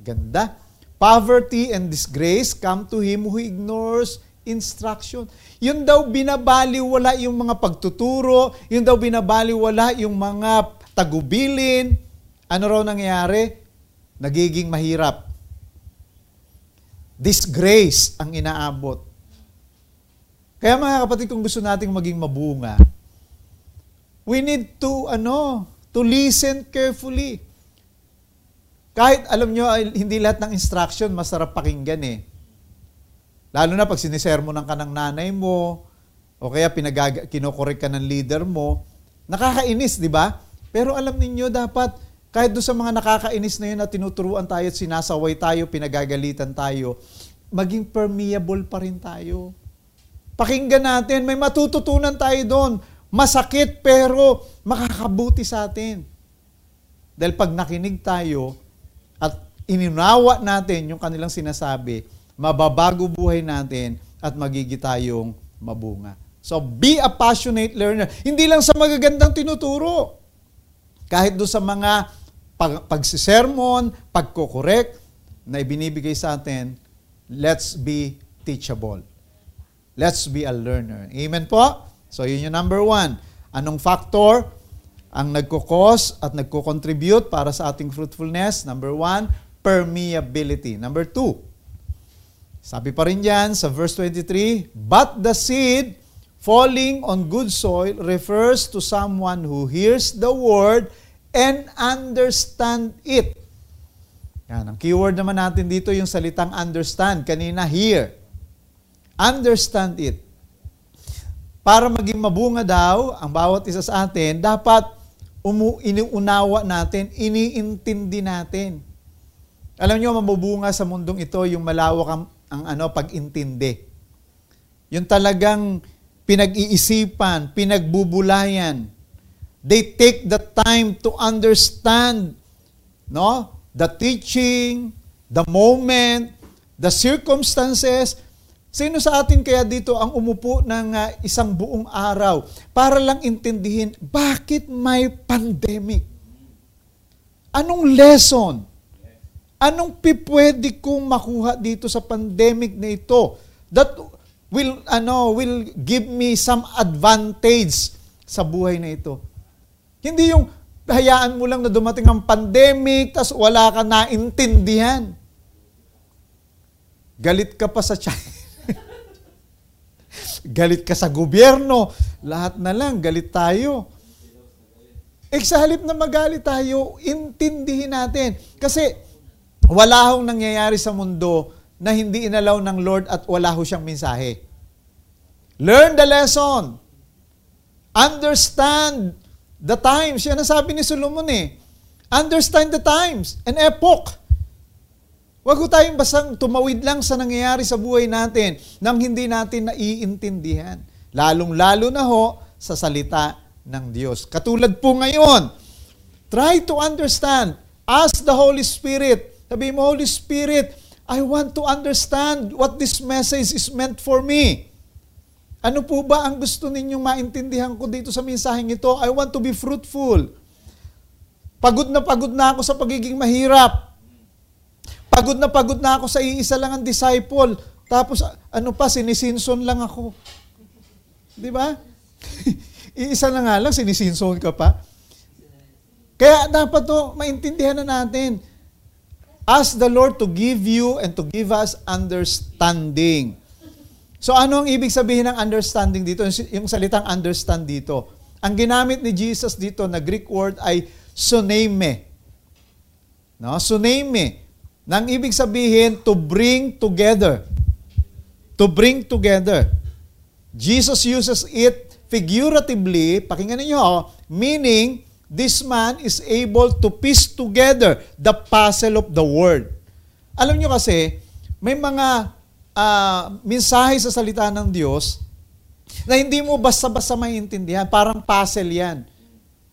Ganda. Poverty and disgrace come to him who ignores instruction. Yun daw binabaliwala yung mga pagtuturo, yun daw binabaliwala yung mga tagubilin. Ano raw nangyayari? Nagiging mahirap. Disgrace ang inaabot. Kaya mga kapatid, kung gusto nating maging mabunga, we need to, ano, to listen carefully. Kahit alam nyo, hindi lahat ng instruction masarap pakinggan eh. Lalo na pag sinisermonan ka ng nanay mo, o kaya pinag kinokorek ka ng leader mo, nakakainis, di ba? Pero alam niyo dapat kahit doon sa mga nakakainis na yun na tinuturuan tayo at sinasaway tayo, pinagagalitan tayo, maging permeable pa rin tayo. Pakinggan natin, may matututunan tayo doon. Masakit pero makakabuti sa atin. Dahil pag nakinig tayo at inunawa natin yung kanilang sinasabi, mababago buhay natin at magigi tayong mabunga. So be a passionate learner. Hindi lang sa magagandang tinuturo. Kahit doon sa mga pag, pagsisermon, pagkokorek na ibinibigay sa atin, let's be teachable. Let's be a learner. Amen po? So yun yung number one. Anong factor ang nagkukos at nagko-contribute para sa ating fruitfulness? Number one, permeability. Number two, sabi pa rin dyan sa verse 23, But the seed falling on good soil refers to someone who hears the word and understand it. Yan, ang keyword naman natin dito yung salitang understand. Kanina, hear. Understand it. Para maging mabunga daw, ang bawat isa sa atin, dapat umu iniunawa natin, iniintindi natin. Alam niyo, mabubunga sa mundong ito yung malawak ang, ang ano, pag-intindi. Yung talagang pinag-iisipan, pinagbubulayan, They take the time to understand no? the teaching, the moment, the circumstances. Sino sa atin kaya dito ang umupo ng uh, isang buong araw para lang intindihin bakit may pandemic? Anong lesson? Anong pipwede kong makuha dito sa pandemic na ito that will ano will give me some advantage sa buhay na ito? Hindi yung hayaan mo lang na dumating ang pandemic, tas wala ka naintindihan. Galit ka pa sa China. Galit ka sa gobyerno. Lahat na lang, galit tayo. Eh, sa halip na magalit tayo, intindihin natin. Kasi wala hong nangyayari sa mundo na hindi inalaw ng Lord at wala ho siyang mensahe. Learn the lesson. Understand The times, yan ang sabi ni Solomon eh. Understand the times and epoch. Huwag ko tayong basang tumawid lang sa nangyayari sa buhay natin nang hindi natin naiintindihan. Lalong-lalo na ho sa salita ng Diyos. Katulad po ngayon, try to understand. Ask the Holy Spirit. Sabi mo, Holy Spirit, I want to understand what this message is meant for me. Ano po ba ang gusto ninyong maintindihan ko dito sa mensaheng ito? I want to be fruitful. Pagod na pagod na ako sa pagiging mahirap. Pagod na pagod na ako sa iisa lang ang disciple. Tapos ano pa, sinisinson lang ako. Di ba? iisa na nga lang, sinisinson ka pa. Kaya dapat to maintindihan na natin. Ask the Lord to give you and to give us understanding. So ano ang ibig sabihin ng understanding dito? Yung salitang understand dito. Ang ginamit ni Jesus dito na Greek word ay suneme. No? Suneme. Nang ibig sabihin to bring together. To bring together. Jesus uses it figuratively, pakinggan niyo, oh, meaning this man is able to piece together the puzzle of the word. Alam niyo kasi, may mga uh, mensahe sa salita ng Diyos na hindi mo basta-basta maintindihan. Parang puzzle yan.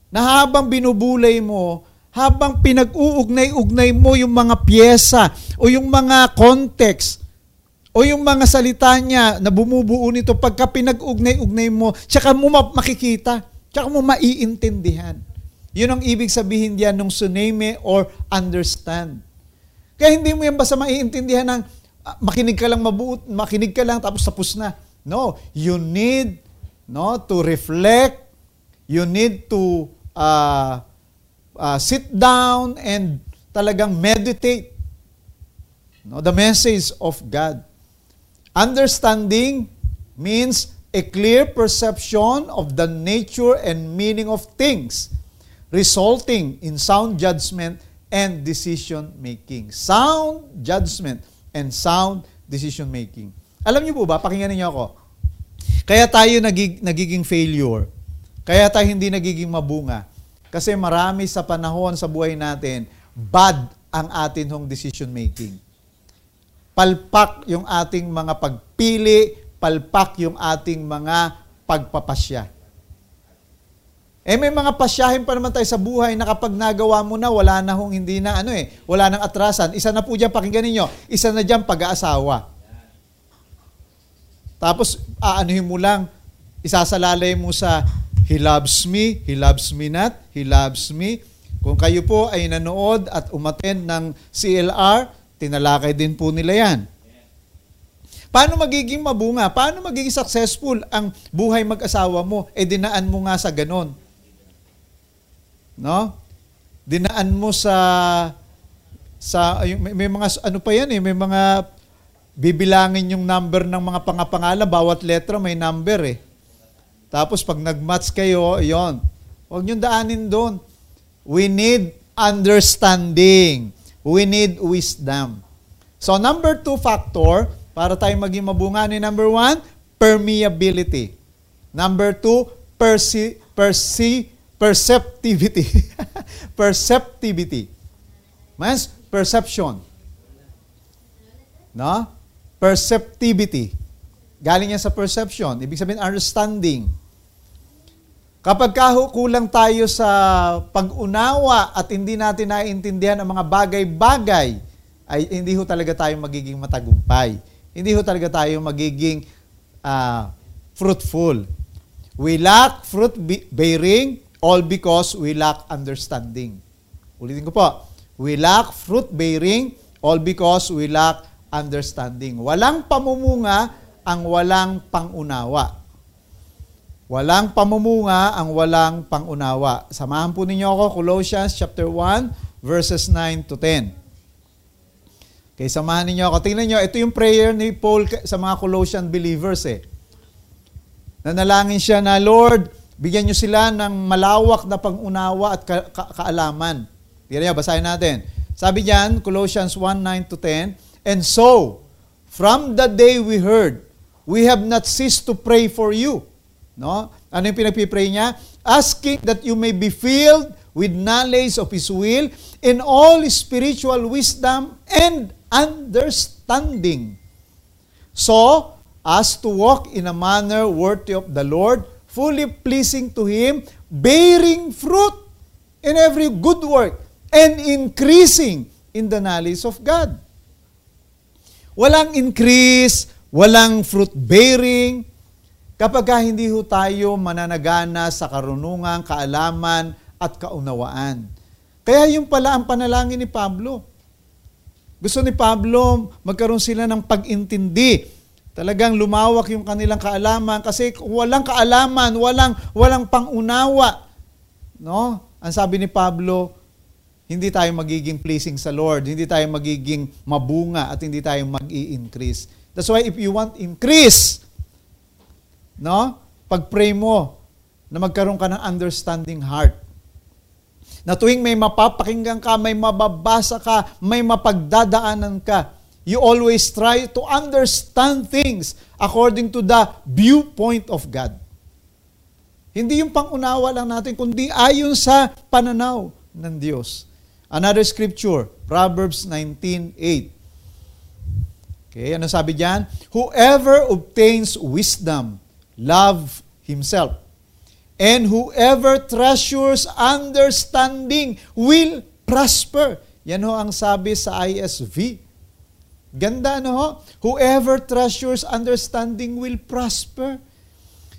Na habang binubulay mo, habang pinag-uugnay-ugnay mo yung mga pyesa o yung mga context o yung mga salita niya na bumubuo nito pagka pinag-ugnay-ugnay mo, tsaka mo makikita, tsaka mo maiintindihan. Yun ang ibig sabihin diyan ng suneme or understand. Kaya hindi mo yan basta maiintindihan ng Ah, makinig ka lang mabuot, makinig ka lang tapos tapos na. No, you need no to reflect. You need to uh, uh, sit down and talagang meditate no the message of God. Understanding means a clear perception of the nature and meaning of things, resulting in sound judgment and decision making. Sound judgment and sound decision making. Alam niyo po ba, pakinggan niyo ako. Kaya tayo nagig, nagiging failure. Kaya tayo hindi nagiging mabunga. Kasi marami sa panahon sa buhay natin, bad ang atin hong decision making. Palpak yung ating mga pagpili, palpak yung ating mga pagpapasya. Eh may mga pasyahin pa naman tayo sa buhay na kapag nagawa mo na, wala na hong hindi na ano eh, wala nang atrasan. Isa na po dyan, pakinggan ninyo, isa na dyan pag-aasawa. Tapos aanuhin mo lang, isasalalay mo sa He loves me, He loves me not, He loves me. Kung kayo po ay nanood at umaten ng CLR, tinalakay din po nila yan. Paano magiging mabunga? Paano magiging successful ang buhay mag-asawa mo? Eh dinaan mo nga sa ganon. No? Dinaan mo sa sa may, may mga ano pa yan eh, may mga bibilangin yung number ng mga pangapangalan, bawat letra may number eh. Tapos pag nag-match kayo, yon. Huwag niyo daanin doon. We need understanding. We need wisdom. So number two factor, para tayo maging mabunga, ano number one? Permeability. Number two, persi, persi, Perceptivity. perceptivity. Means perception. No? Perceptivity. Galing yan sa perception. Ibig sabihin, understanding. Kapag kulang tayo sa pag-unawa at hindi natin naiintindihan ang mga bagay-bagay, ay hindi ho talaga tayo magiging matagumpay. Hindi ho talaga tayo magiging uh, fruitful. We lack fruit bearing All because we lack understanding. Ulitin ko po. We lack fruit bearing all because we lack understanding. Walang pamumunga ang walang pangunawa. Walang pamumunga ang walang pangunawa. Samahan po ninyo ako, Colossians chapter 1, verses 9 to 10. Okay, samahan ninyo ako. Tingnan nyo, ito yung prayer ni Paul sa mga Colossian believers eh. Nanalangin siya na, Lord, Bigyan nyo sila ng malawak na pangunawa at ka- ka- kaalaman. Tignan nyo, basahin natin. Sabi diyan, Colossians 1, 9 to 10, And so, from the day we heard, we have not ceased to pray for you. No? Ano yung pinagpipray niya? Asking that you may be filled with knowledge of His will in all spiritual wisdom and understanding. So, as to walk in a manner worthy of the Lord, fully pleasing to Him, bearing fruit in every good work, and increasing in the knowledge of God. Walang increase, walang fruit bearing, kapag hindi ho tayo mananagana sa karunungan, kaalaman, at kaunawaan. Kaya yung pala ang panalangin ni Pablo. Gusto ni Pablo magkaroon sila ng pag-intindi Talagang lumawak yung kanilang kaalaman kasi walang kaalaman, walang walang pangunawa, no? Ang sabi ni Pablo, hindi tayo magiging pleasing sa Lord, hindi tayo magiging mabunga at hindi tayo mag-i-increase. That's why if you want increase, no? Pag-pray mo na magkaroon ka ng understanding heart. Na tuwing may mapapakinggan ka, may mababasa ka, may mapagdadaanan ka, You always try to understand things according to the viewpoint of God. Hindi yung pangunawa lang natin, kundi ayon sa pananaw ng Diyos. Another scripture, Proverbs 19.8. Okay, ano sabi diyan? Whoever obtains wisdom, love himself. And whoever treasures understanding will prosper. Yan ho ang sabi sa ISV. Ganda no ho? Whoever treasures understanding will prosper.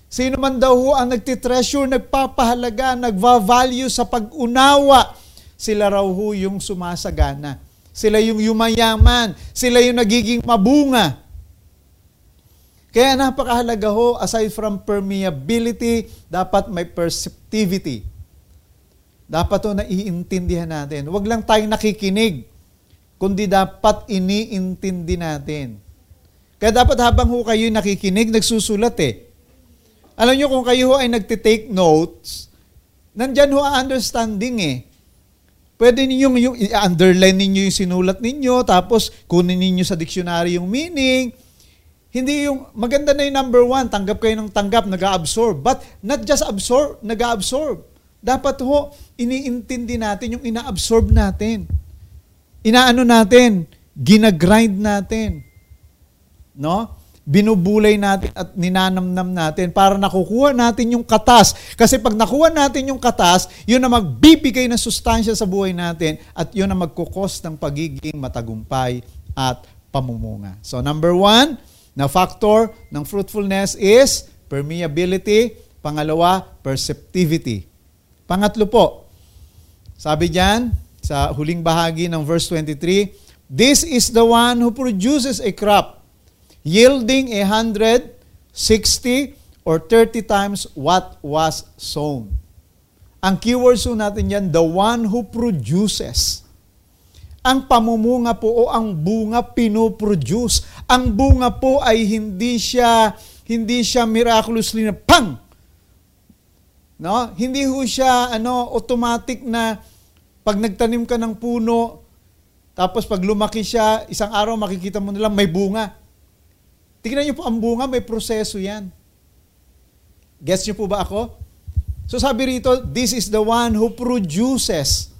Sino man daw ho ang nagtitreasure, nagpapahalaga, nagva-value sa pag-unawa, sila raw ho yung sumasagana. Sila yung yumayaman. Sila yung nagiging mabunga. Kaya napakahalaga ho, aside from permeability, dapat may perceptivity. Dapat to naiintindihan natin. Huwag lang tayong nakikinig kundi dapat iniintindi natin. Kaya dapat habang ho kayo nakikinig, nagsusulat eh. Alam nyo kung kayo ho ay nagtitake notes, nandyan ho ang understanding eh. Pwede ninyong i-underline ninyo yung sinulat ninyo, tapos kunin ninyo sa dictionary yung meaning. Hindi yung, maganda na yung number one, tanggap kayo ng tanggap, nag-absorb. But not just absorb, nag-absorb. Dapat ho, iniintindi natin yung ina-absorb natin. Inaano natin, ginagrind natin. No? binubulay natin at ninanamnam natin para nakukuha natin yung katas. Kasi pag nakuha natin yung katas, yun na magbibigay ng sustansya sa buhay natin at yun na magkukos ng pagiging matagumpay at pamumunga. So number one, na factor ng fruitfulness is permeability. Pangalawa, perceptivity. Pangatlo po, sabi diyan sa huling bahagi ng verse 23, This is the one who produces a crop yielding a hundred, sixty, or thirty times what was sown. Ang keywords po natin yan, the one who produces. Ang pamumunga po o ang bunga pinoproduce. Ang bunga po ay hindi siya hindi siya miraculously na pang. No? Hindi ho siya ano automatic na pag nagtanim ka ng puno tapos pag lumaki siya, isang araw makikita mo na lang may bunga. Tingnan niyo po ang bunga, may proseso yan. Gets niyo po ba ako? So sabi rito, this is the one who produces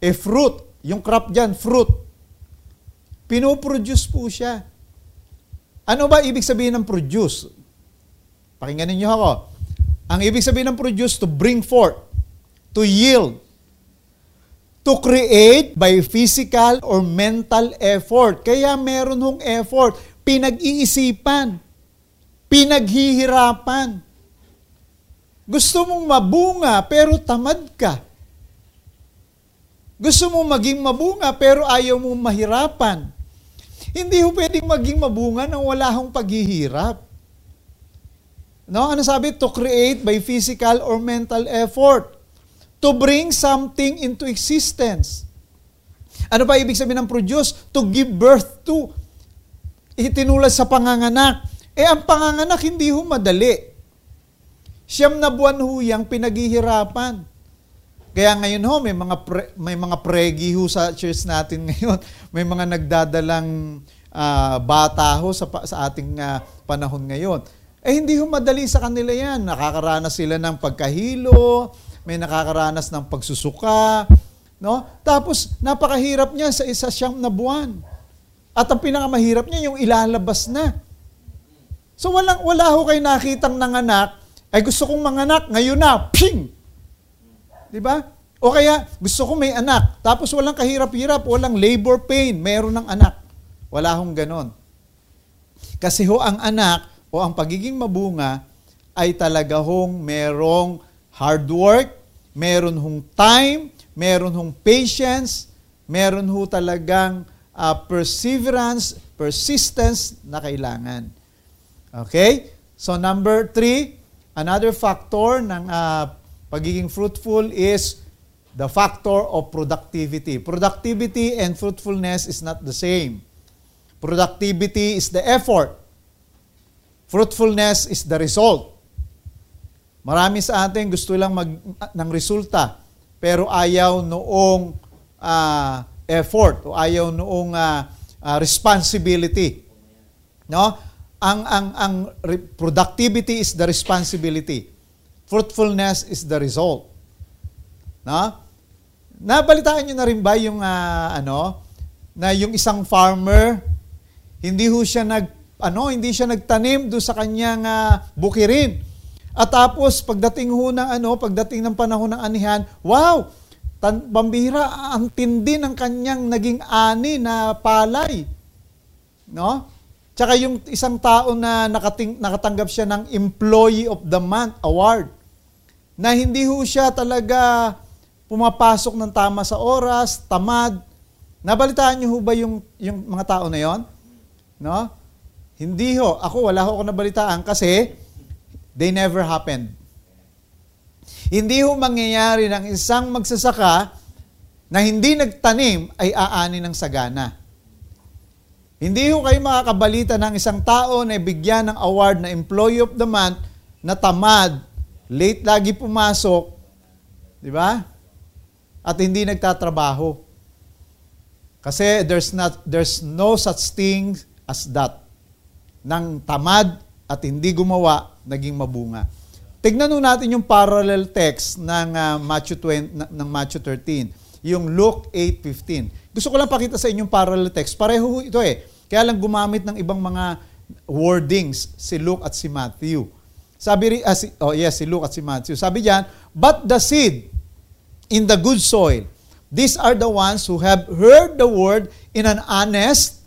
a fruit. Yung crop dyan, fruit. Pinoproduce po siya. Ano ba ibig sabihin ng produce? Pakinggan ninyo ako. Ang ibig sabihin ng produce, to bring forth, to yield, to create by physical or mental effort. Kaya meron hong effort pinag-iisipan, pinaghihirapan. Gusto mong mabunga pero tamad ka. Gusto mong maging mabunga pero ayaw mong mahirapan. Hindi ho pwedeng maging mabunga nang wala hong paghihirap. No? Ano sabi? To create by physical or mental effort. To bring something into existence. Ano ba ibig sabihin ng produce? To give birth to itinulad sa panganganak. Eh, ang panganganak hindi ho madali. Siyam na buwan ho yung pinaghihirapan. Kaya ngayon ho, may mga, pre, may mga pregi ho sa church natin ngayon. May mga nagdadalang uh, bata ho sa, sa ating uh, panahon ngayon. Eh, hindi ho madali sa kanila yan. Nakakaranas sila ng pagkahilo, may nakakaranas ng pagsusuka, no? Tapos, napakahirap niya sa isa siyam na buwan. At ang pinakamahirap niya, yung ilalabas na. So walang, wala ho kayo nakitang nanganak, ay gusto kong manganak, ngayon na, ping! Di ba? O kaya, gusto ko may anak, tapos walang kahirap-hirap, walang labor pain, meron ng anak. Wala hong ganon. Kasi ho ang anak o ang pagiging mabunga ay talaga hong merong hard work, meron hong time, meron hong patience, meron ho talagang uh, perseverance, persistence na kailangan. Okay? So number three, another factor ng uh, pagiging fruitful is the factor of productivity. Productivity and fruitfulness is not the same. Productivity is the effort. Fruitfulness is the result. Marami sa atin gusto lang mag, ng resulta, pero ayaw noong uh, effort o ayaw noong uh, uh, responsibility. No? Ang ang ang productivity is the responsibility. Fruitfulness is the result. No? Nabalitaan niyo na rin ba yung uh, ano na yung isang farmer hindi ho siya nag ano, hindi siya nagtanim do sa kanyang uh, bukirin. At tapos pagdating ho ng ano, pagdating ng panahon ng anihan, wow, Tan, pambihira, ang tindi ng kanyang naging ani na palay. No? Tsaka yung isang tao na nakating, nakatanggap siya ng Employee of the Month Award na hindi ho siya talaga pumapasok ng tama sa oras, tamad. Nabalitaan niyo ho ba yung, yung mga tao na yon? No? Hindi ho. Ako, wala ho ako nabalitaan kasi they never happened. Hindi ho mangyayari ng isang magsasaka na hindi nagtanim ay aani ng sagana. Hindi ho kayo makakabalita ng isang tao na bigyan ng award na Employee of the Month na tamad, late lagi pumasok, di ba? at hindi nagtatrabaho. Kasi there's not there's no such thing as that. Nang tamad at hindi gumawa, naging mabunga. Tignan nun natin yung parallel text ng uh, Matthew 20, ng Matthew 13, yung Luke 8:15. Gusto ko lang pakita sa inyong parallel text. Pareho ito eh. Kaya lang gumamit ng ibang mga wordings si Luke at si Matthew. Sabi uh, si, oh yes, si Luke at si Matthew. Sabi diyan, but the seed in the good soil These are the ones who have heard the word in an honest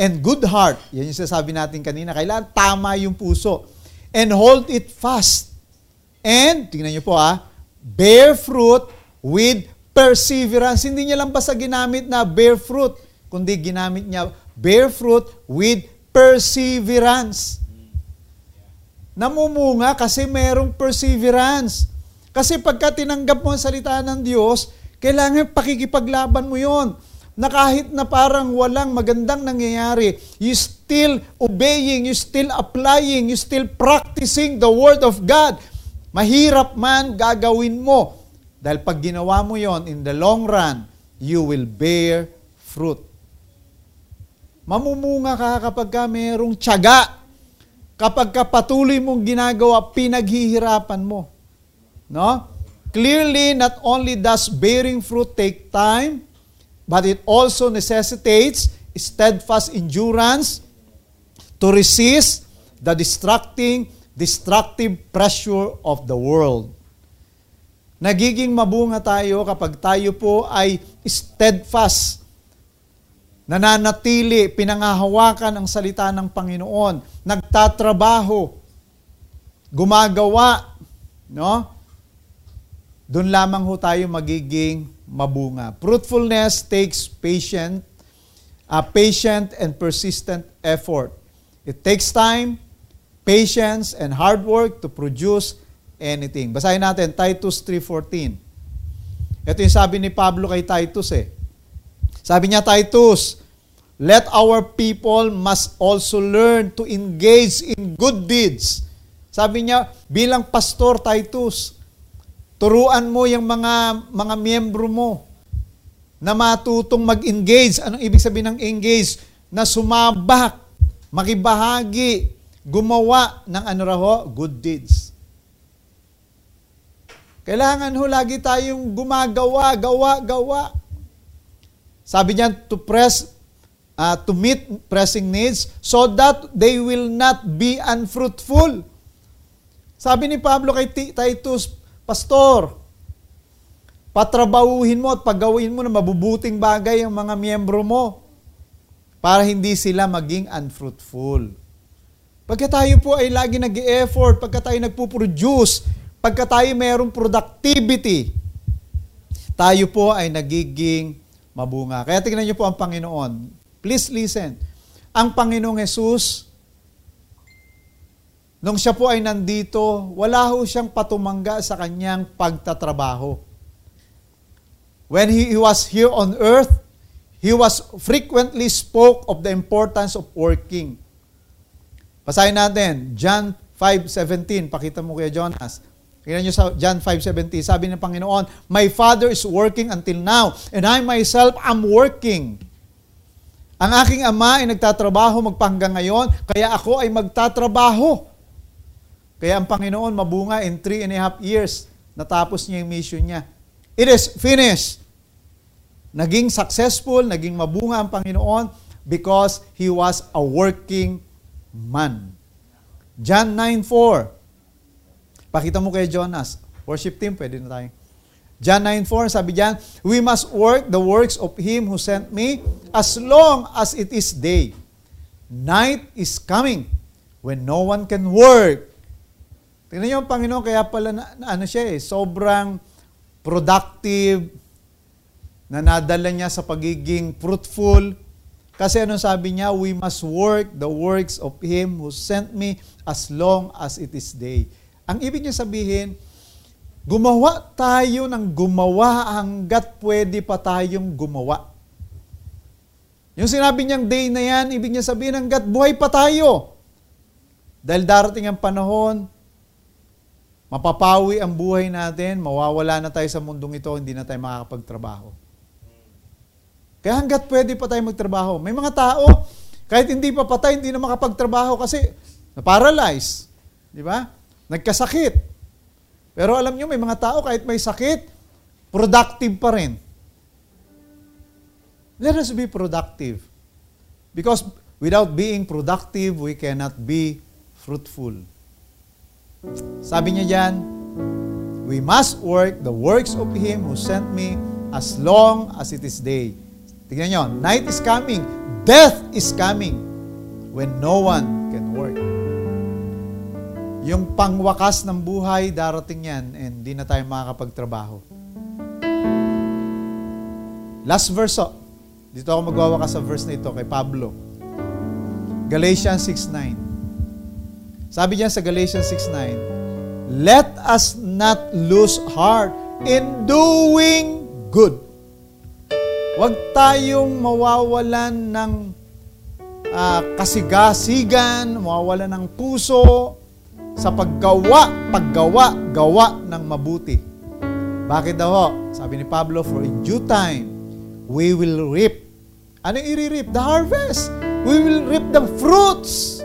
and good heart. Yan yung sasabi natin kanina. Kailangan tama yung puso. And hold it fast. And, tingnan nyo po ah, bear fruit with perseverance. Hindi niya lang basta ginamit na bear fruit, kundi ginamit niya bear fruit with perseverance. Namumunga kasi merong perseverance. Kasi pagka tinanggap mo ang salita ng Diyos, kailangan pakikipaglaban mo yon na kahit na parang walang magandang nangyayari, you still obeying, you still applying, you still practicing the Word of God. Mahirap man, gagawin mo. Dahil pag ginawa mo yon in the long run, you will bear fruit. Mamumunga ka kapag ka mayroong tiyaga. Kapag ka patuloy mong ginagawa, pinaghihirapan mo. No? Clearly, not only does bearing fruit take time, but it also necessitates steadfast endurance to resist the distracting, destructive pressure of the world. Nagiging mabunga tayo kapag tayo po ay steadfast, nananatili, pinangahawakan ang salita ng Panginoon, nagtatrabaho, gumagawa, no? doon lamang ho tayo magiging mabunga. Fruitfulness takes patient, uh, patient and persistent effort. It takes time, patience, and hard work to produce anything. Basahin natin, Titus 3.14. Ito yung sabi ni Pablo kay Titus eh. Sabi niya, Titus, let our people must also learn to engage in good deeds. Sabi niya, bilang pastor, Titus, Turuan mo yung mga, mga miyembro mo na matutong mag-engage. Anong ibig sabihin ng engage? Na sumabak, makibahagi, gumawa ng ano raho? Good deeds. Kailangan ho lagi tayong gumagawa, gawa, gawa. Sabi niya, to press, uh, to meet pressing needs so that they will not be unfruitful. Sabi ni Pablo kay Titus, Pastor, patrabahuhin mo at paggawin mo na mabubuting bagay ang mga miyembro mo para hindi sila maging unfruitful. Pagka tayo po ay lagi nag effort pagka tayo nagpo-produce, pagka tayo mayroong productivity, tayo po ay nagiging mabunga. Kaya tingnan niyo po ang Panginoon. Please listen. Ang Panginoong Jesus, Nung siya po ay nandito, wala ho siyang patumangga sa kanyang pagtatrabaho. When he, was here on earth, he was frequently spoke of the importance of working. Basahin natin, John 5.17. Pakita mo kaya Jonas. Tingnan nyo sa John 5.17. Sabi ng Panginoon, My Father is working until now, and I myself am working. Ang aking ama ay nagtatrabaho magpahanggang ngayon, kaya ako ay magtatrabaho. Kaya ang Panginoon mabunga in three and a half years. Natapos niya yung mission niya. It is finished. Naging successful, naging mabunga ang Panginoon because He was a working man. John 9.4 Pakita mo kay Jonas. Worship team, pwede na tayo. John 9.4, sabi diyan, We must work the works of Him who sent me as long as it is day. Night is coming when no one can work. Tingnan niyo ang Panginoon, kaya pala na, na, ano siya eh, sobrang productive, na nadala niya sa pagiging fruitful. Kasi ano sabi niya, we must work the works of Him who sent me as long as it is day. Ang ibig niya sabihin, gumawa tayo ng gumawa hanggat pwede pa tayong gumawa. Yung sinabi niyang day na yan, ibig niya sabihin hanggat buhay pa tayo. Dahil darating ang panahon, mapapawi ang buhay natin, mawawala na tayo sa mundong ito, hindi na tayo makakapagtrabaho. Kaya hanggat pwede pa tayo magtrabaho. May mga tao, kahit hindi pa patay, hindi na makapagtrabaho kasi na-paralyze. Di ba? Nagkasakit. Pero alam nyo, may mga tao, kahit may sakit, productive pa rin. Let us be productive. Because without being productive, we cannot be fruitful. Sabi niya dyan, We must work the works of Him who sent me as long as it is day. Tignan nyo, night is coming, death is coming when no one. Yung pangwakas ng buhay, darating yan and di na tayo makakapagtrabaho. Last verse, oh. dito ako magwawakas sa verse na ito kay Pablo. Galatians 6.9 sabi niya sa Galatians 6.9, Let us not lose heart in doing good. Huwag tayong mawawalan ng uh, kasigasigan, mawawalan ng puso sa paggawa, paggawa, gawa ng mabuti. Bakit daw? Sabi ni Pablo, for in due time, we will reap. Ano i-reap? The harvest. We will reap the fruits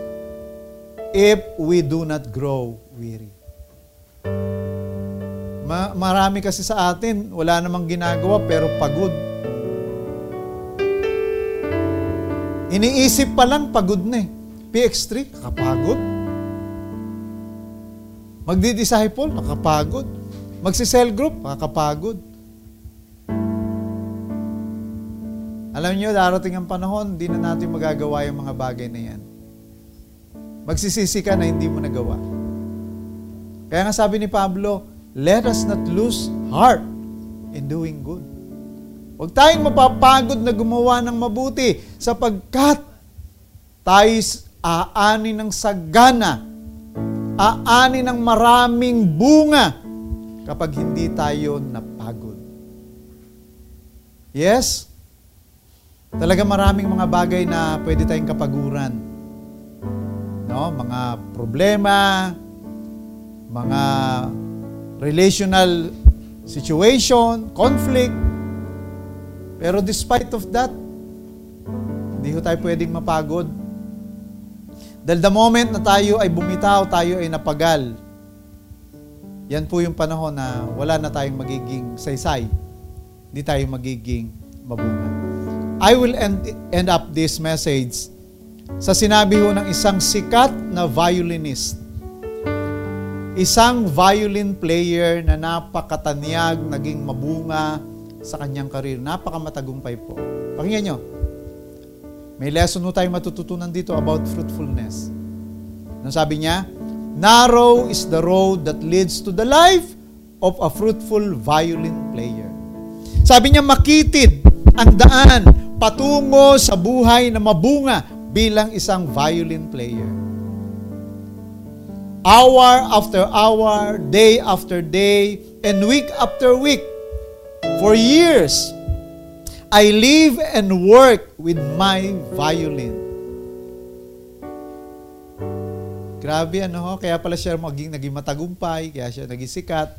if we do not grow weary. Ma- marami kasi sa atin, wala namang ginagawa pero pagod. Iniisip pa lang, pagod na eh. PX3, kakapagod. Magdi-disciple, nakapagod. Magsi-cell group, nakakapagod. Alam niyo, darating ang panahon, hindi na natin magagawa yung mga bagay na yan magsisisi ka na hindi mo nagawa. Kaya nga sabi ni Pablo, let us not lose heart in doing good. Huwag tayong mapapagod na gumawa ng mabuti sapagkat tayo aani ng sagana, aani ng maraming bunga kapag hindi tayo napagod. Yes? Talaga maraming mga bagay na pwede tayong kapaguran no? Mga problema, mga relational situation, conflict. Pero despite of that, hindi ho tayo pwedeng mapagod. Dahil the moment na tayo ay bumitaw, tayo ay napagal, yan po yung panahon na wala na tayong magiging saysay. Hindi tayo magiging mabunga. I will end, end up this message sa sinabi ho ng isang sikat na violinist. Isang violin player na napakatanyag, naging mabunga sa kanyang karir. Napakamatagumpay po. Pakinggan nyo. May lesson ho tayong matututunan dito about fruitfulness. Nang sabi niya, Narrow is the road that leads to the life of a fruitful violin player. Sabi niya, makitid ang daan patungo sa buhay na mabunga bilang isang violin player. Hour after hour, day after day, and week after week, for years, I live and work with my violin. Grabe ano ho, kaya pala siya maging naging matagumpay, kaya siya naging sikat.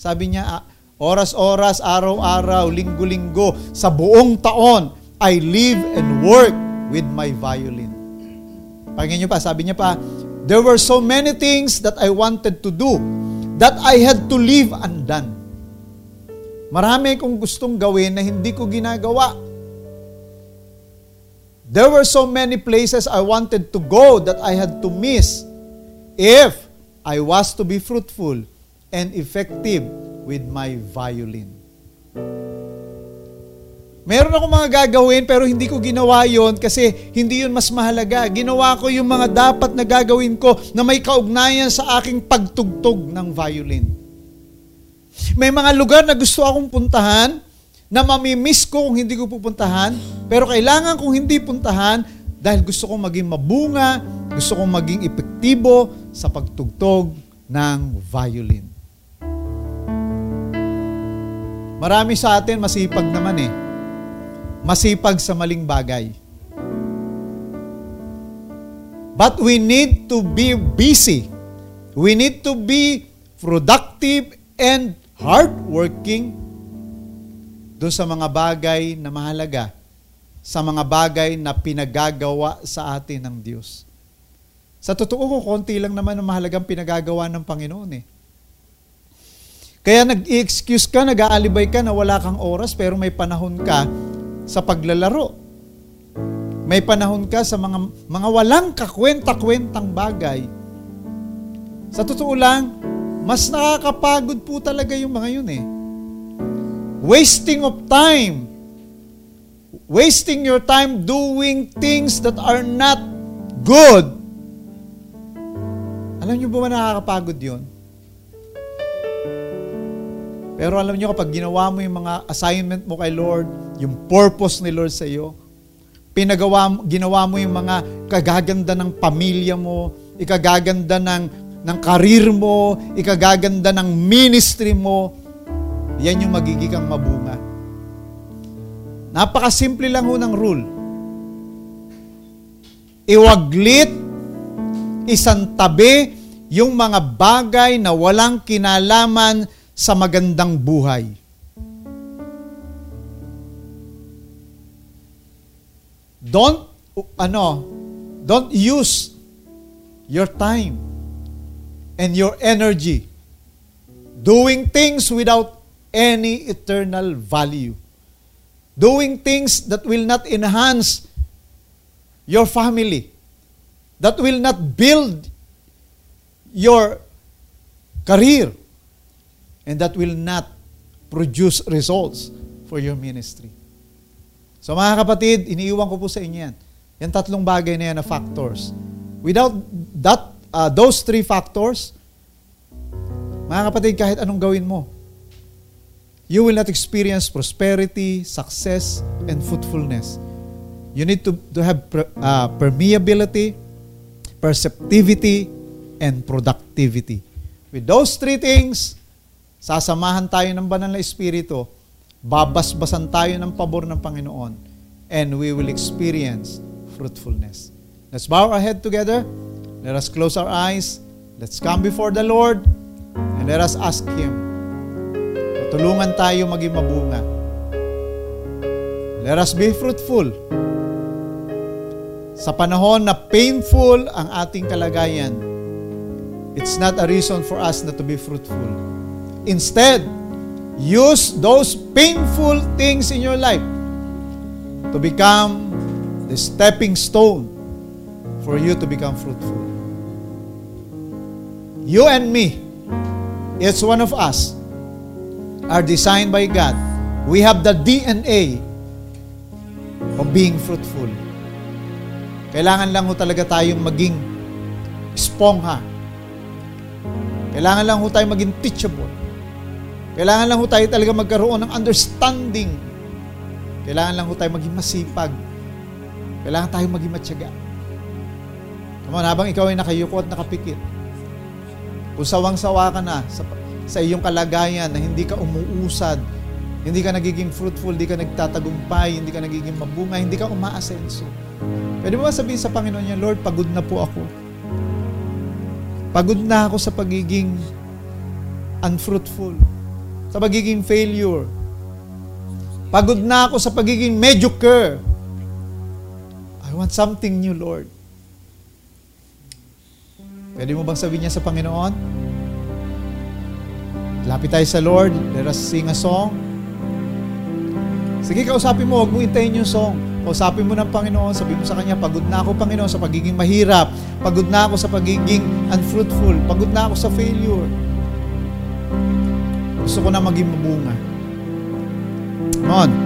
Sabi niya, ah, oras-oras, araw-araw, linggo-linggo, sa buong taon, I live and work with my violin. Pakinggan niyo pa, sabi niya pa, There were so many things that I wanted to do that I had to leave undone. Marami kong gustong gawin na hindi ko ginagawa. There were so many places I wanted to go that I had to miss if I was to be fruitful and effective with my violin. Meron ako mga gagawin pero hindi ko ginawa yon kasi hindi yon mas mahalaga. Ginawa ko yung mga dapat na gagawin ko na may kaugnayan sa aking pagtugtog ng violin. May mga lugar na gusto akong puntahan na mamimiss ko kung hindi ko pupuntahan pero kailangan kong hindi puntahan dahil gusto kong maging mabunga, gusto kong maging epektibo sa pagtugtog ng violin. Marami sa atin masipag naman eh masipag sa maling bagay. But we need to be busy. We need to be productive, and hardworking doon sa mga bagay na mahalaga, sa mga bagay na pinagagawa sa atin ng Diyos. Sa totoo ko, konti lang naman ang mahalagang pinagagawa ng Panginoon eh. Kaya nag-excuse ka, nag-aalibay ka na wala kang oras pero may panahon ka sa paglalaro. May panahon ka sa mga, mga walang kakwenta-kwentang bagay. Sa totoo lang, mas nakakapagod po talaga yung mga yun eh. Wasting of time. Wasting your time doing things that are not good. Alam niyo ba nakakapagod yun? Pero alam niyo kapag ginawa mo yung mga assignment mo kay Lord, yung purpose ni Lord sa iyo, pinagawa, ginawa mo yung mga kagaganda ng pamilya mo, ikagaganda ng, ng karir mo, ikagaganda ng ministry mo, yan yung magiging kang mabunga. Napakasimple lang ho ng rule. Iwaglit, isantabi yung mga bagay na walang kinalaman sa magandang buhay. Don't, ano, don't use your time and your energy doing things without any eternal value. Doing things that will not enhance your family, that will not build your career, and that will not produce results for your ministry. So mga kapatid, iniiwan ko po sa inyo yan. Yan tatlong bagay na yan na factors. Without that, uh, those three factors, mga kapatid, kahit anong gawin mo, you will not experience prosperity, success, and fruitfulness. You need to, to have uh, permeability, perceptivity, and productivity. With those three things, sasamahan tayo ng banal na espiritu babasbasan tayo ng pabor ng Panginoon and we will experience fruitfulness. Let's bow our head together. Let us close our eyes. Let's come before the Lord and let us ask Him. Tulungan tayo maging mabunga. Let us be fruitful. Sa panahon na painful ang ating kalagayan, it's not a reason for us not to be fruitful. Instead, Use those painful things in your life to become the stepping stone for you to become fruitful. You and me, each one of us, are designed by God. We have the DNA of being fruitful. Kailangan lang ho talaga tayong maging spongha. Kailangan lang ho tayong maging teachable. Kailangan lang ho tayo talaga magkaroon ng understanding. Kailangan lang ho tayo maging masipag. Kailangan tayo maging matyaga. Come on, habang ikaw ay nakayuko at nakapikit, kung sawang-sawa ka na sa, sa iyong kalagayan na hindi ka umuusad, hindi ka nagiging fruitful, hindi ka nagtatagumpay, hindi ka nagiging mabunga, hindi ka umaasenso. Pwede mo ba sabihin sa Panginoon niya, Lord, pagod na po ako. Pagod na ako sa pagiging unfruitful sa pagiging failure. Pagod na ako sa pagiging mediocre. I want something new, Lord. Pwede mo bang sabihin niya sa Panginoon? Lapit tayo sa Lord. Let us sing a song. Sige, kausapin mo. Huwag mo intayin yung song. Kausapin mo ng Panginoon. Sabi mo sa Kanya, pagod na ako, Panginoon, sa pagiging mahirap. Pagod na ako sa pagiging unfruitful. Pagod na ako sa failure. Gusto ko na maging mabunga. Come on.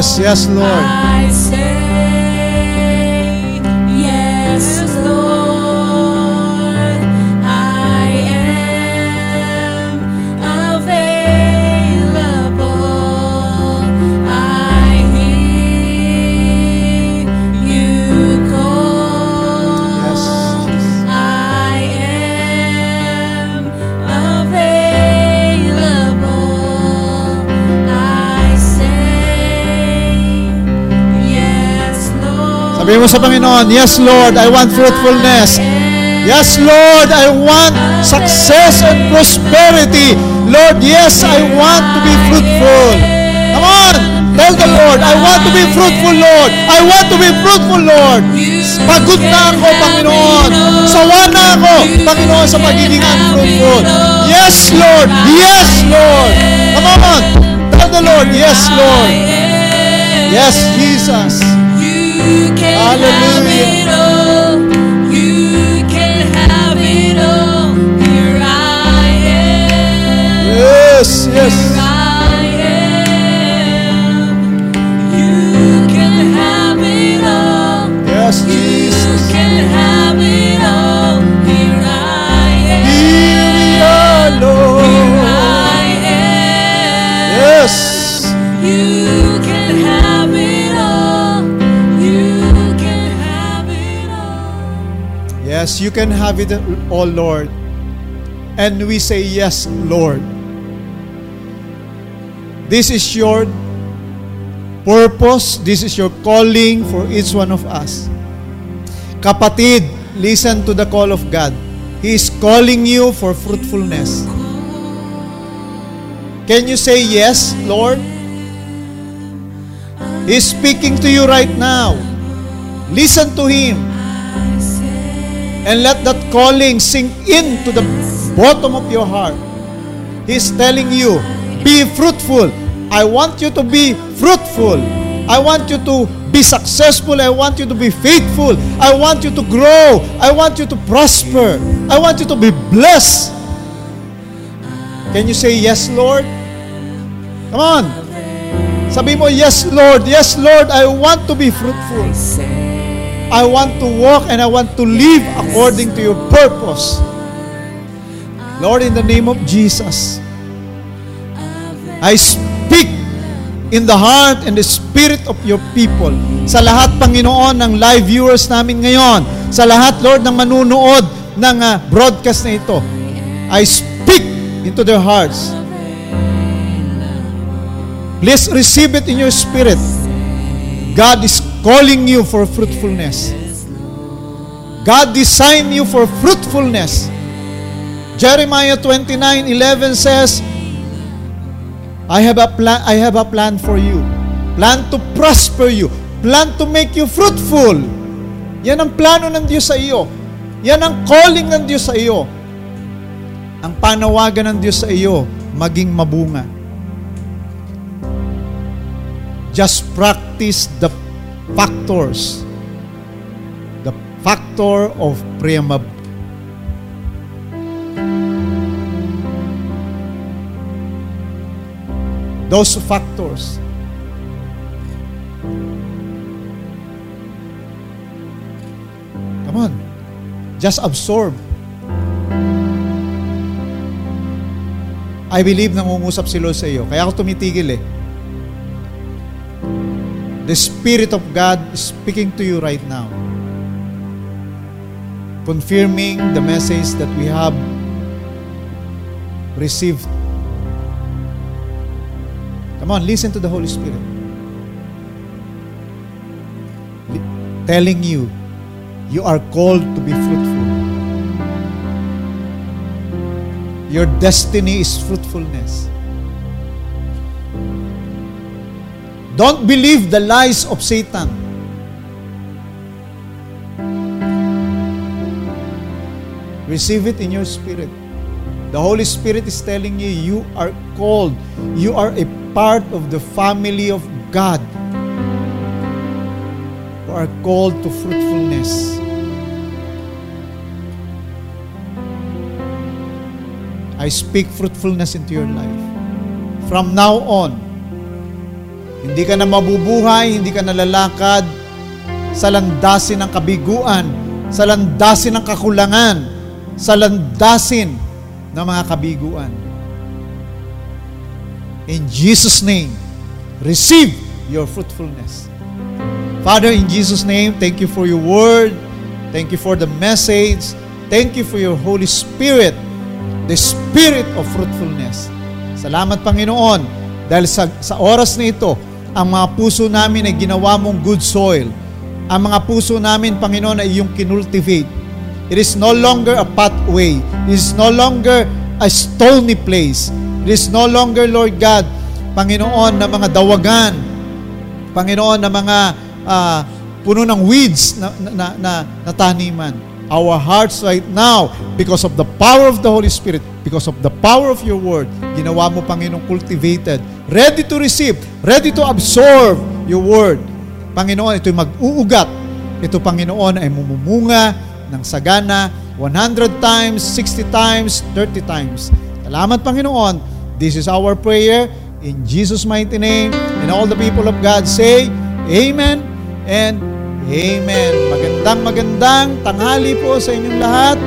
Yes, yes, Lord. Sabihin mo sa Panginoon, Yes, Lord, I want fruitfulness. Yes, Lord, I want success and prosperity. Lord, yes, I want to be fruitful. Come on, tell the Lord, I want to be fruitful, Lord. I want to be fruitful, Lord. Pagod na ako, Panginoon. Sawa na ako, Panginoon, sa pagiging unfruitful. Yes, Lord. Yes, Lord. Come on. Tell the Lord, yes, Lord. Yes, Jesus. Yes, yes. You can have it all, Lord. And we say, Yes, Lord. This is your purpose. This is your calling for each one of us. Kapatid, listen to the call of God. He is calling you for fruitfulness. Can you say yes, Lord? He's speaking to you right now. Listen to Him. And let that calling sink into the bottom of your heart. He's telling you, be fruitful. I want you to be fruitful. I want you to be successful. I want you to be faithful. I want you to grow. I want you to prosper. I want you to be blessed. Can you say yes, Lord? Come on. Sabi mo, yes, Lord. Yes, Lord. I want to be fruitful. I want to walk and I want to live according to your purpose. Lord, in the name of Jesus, I speak in the heart and the spirit of your people. Sa lahat, Panginoon, ng live viewers namin ngayon, sa lahat, Lord, ng manunood ng ah, broadcast na ito, I speak into their hearts. Please receive it in your spirit. God is calling you for fruitfulness. God designed you for fruitfulness. Jeremiah 29:11 says, I have a plan I have a plan for you. Plan to prosper you. Plan to make you fruitful. Yan ang plano ng Diyos sa iyo. Yan ang calling ng Diyos sa iyo. Ang panawagan ng Diyos sa iyo, maging mabunga. Just practice the factors. The factor of premab. Those factors. Come on. Just absorb. I believe nangungusap si Lord sa iyo. Kaya ako tumitigil eh. The Spirit of God is speaking to you right now. Confirming the message that we have received. Come on, listen to the Holy Spirit. Telling you, you are called to be fruitful. Your destiny is fruitfulness. Don't believe the lies of Satan. Receive it in your spirit. The Holy Spirit is telling you, you are called. You are a part of the family of God. You are called to fruitfulness. I speak fruitfulness into your life. From now on, Hindi ka na mabubuhay, hindi ka nalalakad sa landasin ng kabiguan, sa landasin ng kakulangan, sa landasin ng mga kabiguan. In Jesus' name, receive your fruitfulness. Father, in Jesus' name, thank you for your word. Thank you for the message. Thank you for your Holy Spirit, the Spirit of fruitfulness. Salamat, Panginoon, dahil sa, sa oras na ito, ang mga puso namin ay ginawa mong good soil. Ang mga puso namin, Panginoon, ay iyong kinultivate. It is no longer a pathway. It is no longer a stony place. It is no longer, Lord God, Panginoon, na mga dawagan. Panginoon, na mga ah, puno ng weeds na, na, na, na, na taniman. Our hearts right now, because of the power of the Holy Spirit, because of the power of your word, ginawa mo, Panginoon, cultivated, ready to receive, ready to absorb your word. Panginoon, ito'y mag-uugat. Ito, Panginoon, ay mumumunga ng sagana 100 times, 60 times, 30 times. Salamat, Panginoon. This is our prayer in Jesus' mighty name. And all the people of God say, Amen and Amen. Magandang magandang tanghali po sa inyong lahat.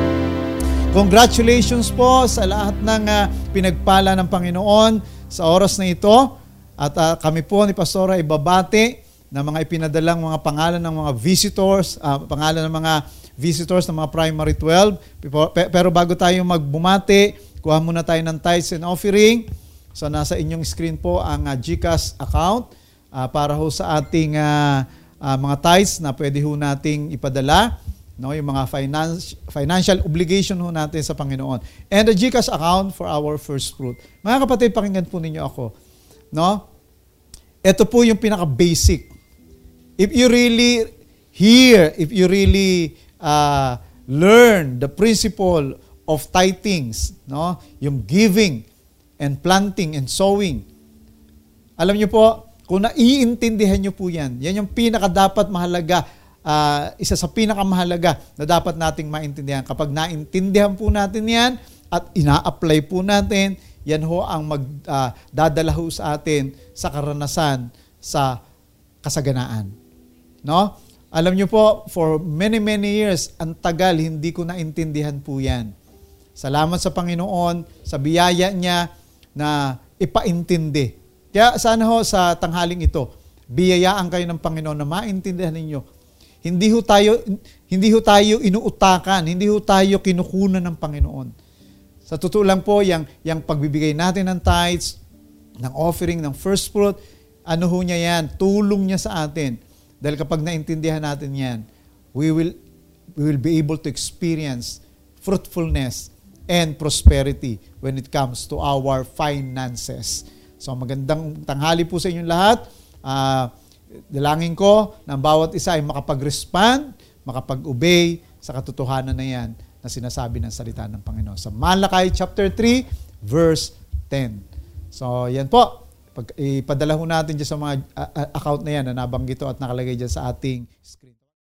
Congratulations po sa lahat ng ah, pinagpala ng Panginoon sa oras na ito. At ah, kami po ni Pastora ibabati ng mga ipinadalang mga pangalan ng mga visitors, ah, pangalan ng mga visitors ng mga primary 12. Pero- bago tayo magbumati, kuha muna tayo ng tithes and offering. So nasa inyong screen po ang ah, GCash account ah, para ho sa ating ah, ah, mga tithes na pwede ho nating ipadala no yung mga finance, financial obligation ho natin sa Panginoon. And the GCash account for our first fruit. Mga kapatid pakinggan po ninyo ako no? Ito po yung pinaka basic if you really hear if you really uh, learn the principle of tithings no? Yung giving and planting and sowing. Alam niyo po, kung naiintindihan niyo po yan, yan yung pinaka dapat mahalaga, ah, isa sa pinakamahalaga na dapat nating maintindihan. Kapag naintindihan po natin yan at ina-apply po natin, yan ho ang magdadala ho sa atin sa karanasan sa kasaganaan. No? Alam niyo po, for many, many years, ang tagal, hindi ko naintindihan po yan. Salamat sa Panginoon, sa biyaya niya na ipaintindi. Kaya sana ho sa tanghaling ito, biyayaan kayo ng Panginoon na maintindihan ninyo. Hindi ho tayo hindi ho tayo inuutakan, hindi ho tayo kinukunan ng Panginoon. Sa totoo lang po, yung, yung pagbibigay natin ng tithes, ng offering, ng first fruit, ano ho niya yan? Tulong niya sa atin. Dahil kapag naintindihan natin yan, we will, we will be able to experience fruitfulness and prosperity when it comes to our finances. So magandang tanghali po sa inyong lahat. Ah, dalangin ko na bawat isa ay makapag-respond, makapag-obey sa katotohanan na yan na sinasabi ng salita ng Panginoon. Sa Malakay chapter 3, verse 10. So yan po. Pag, ipadala natin dyan sa mga account na yan na nabanggit ito at nakalagay dyan sa ating screen.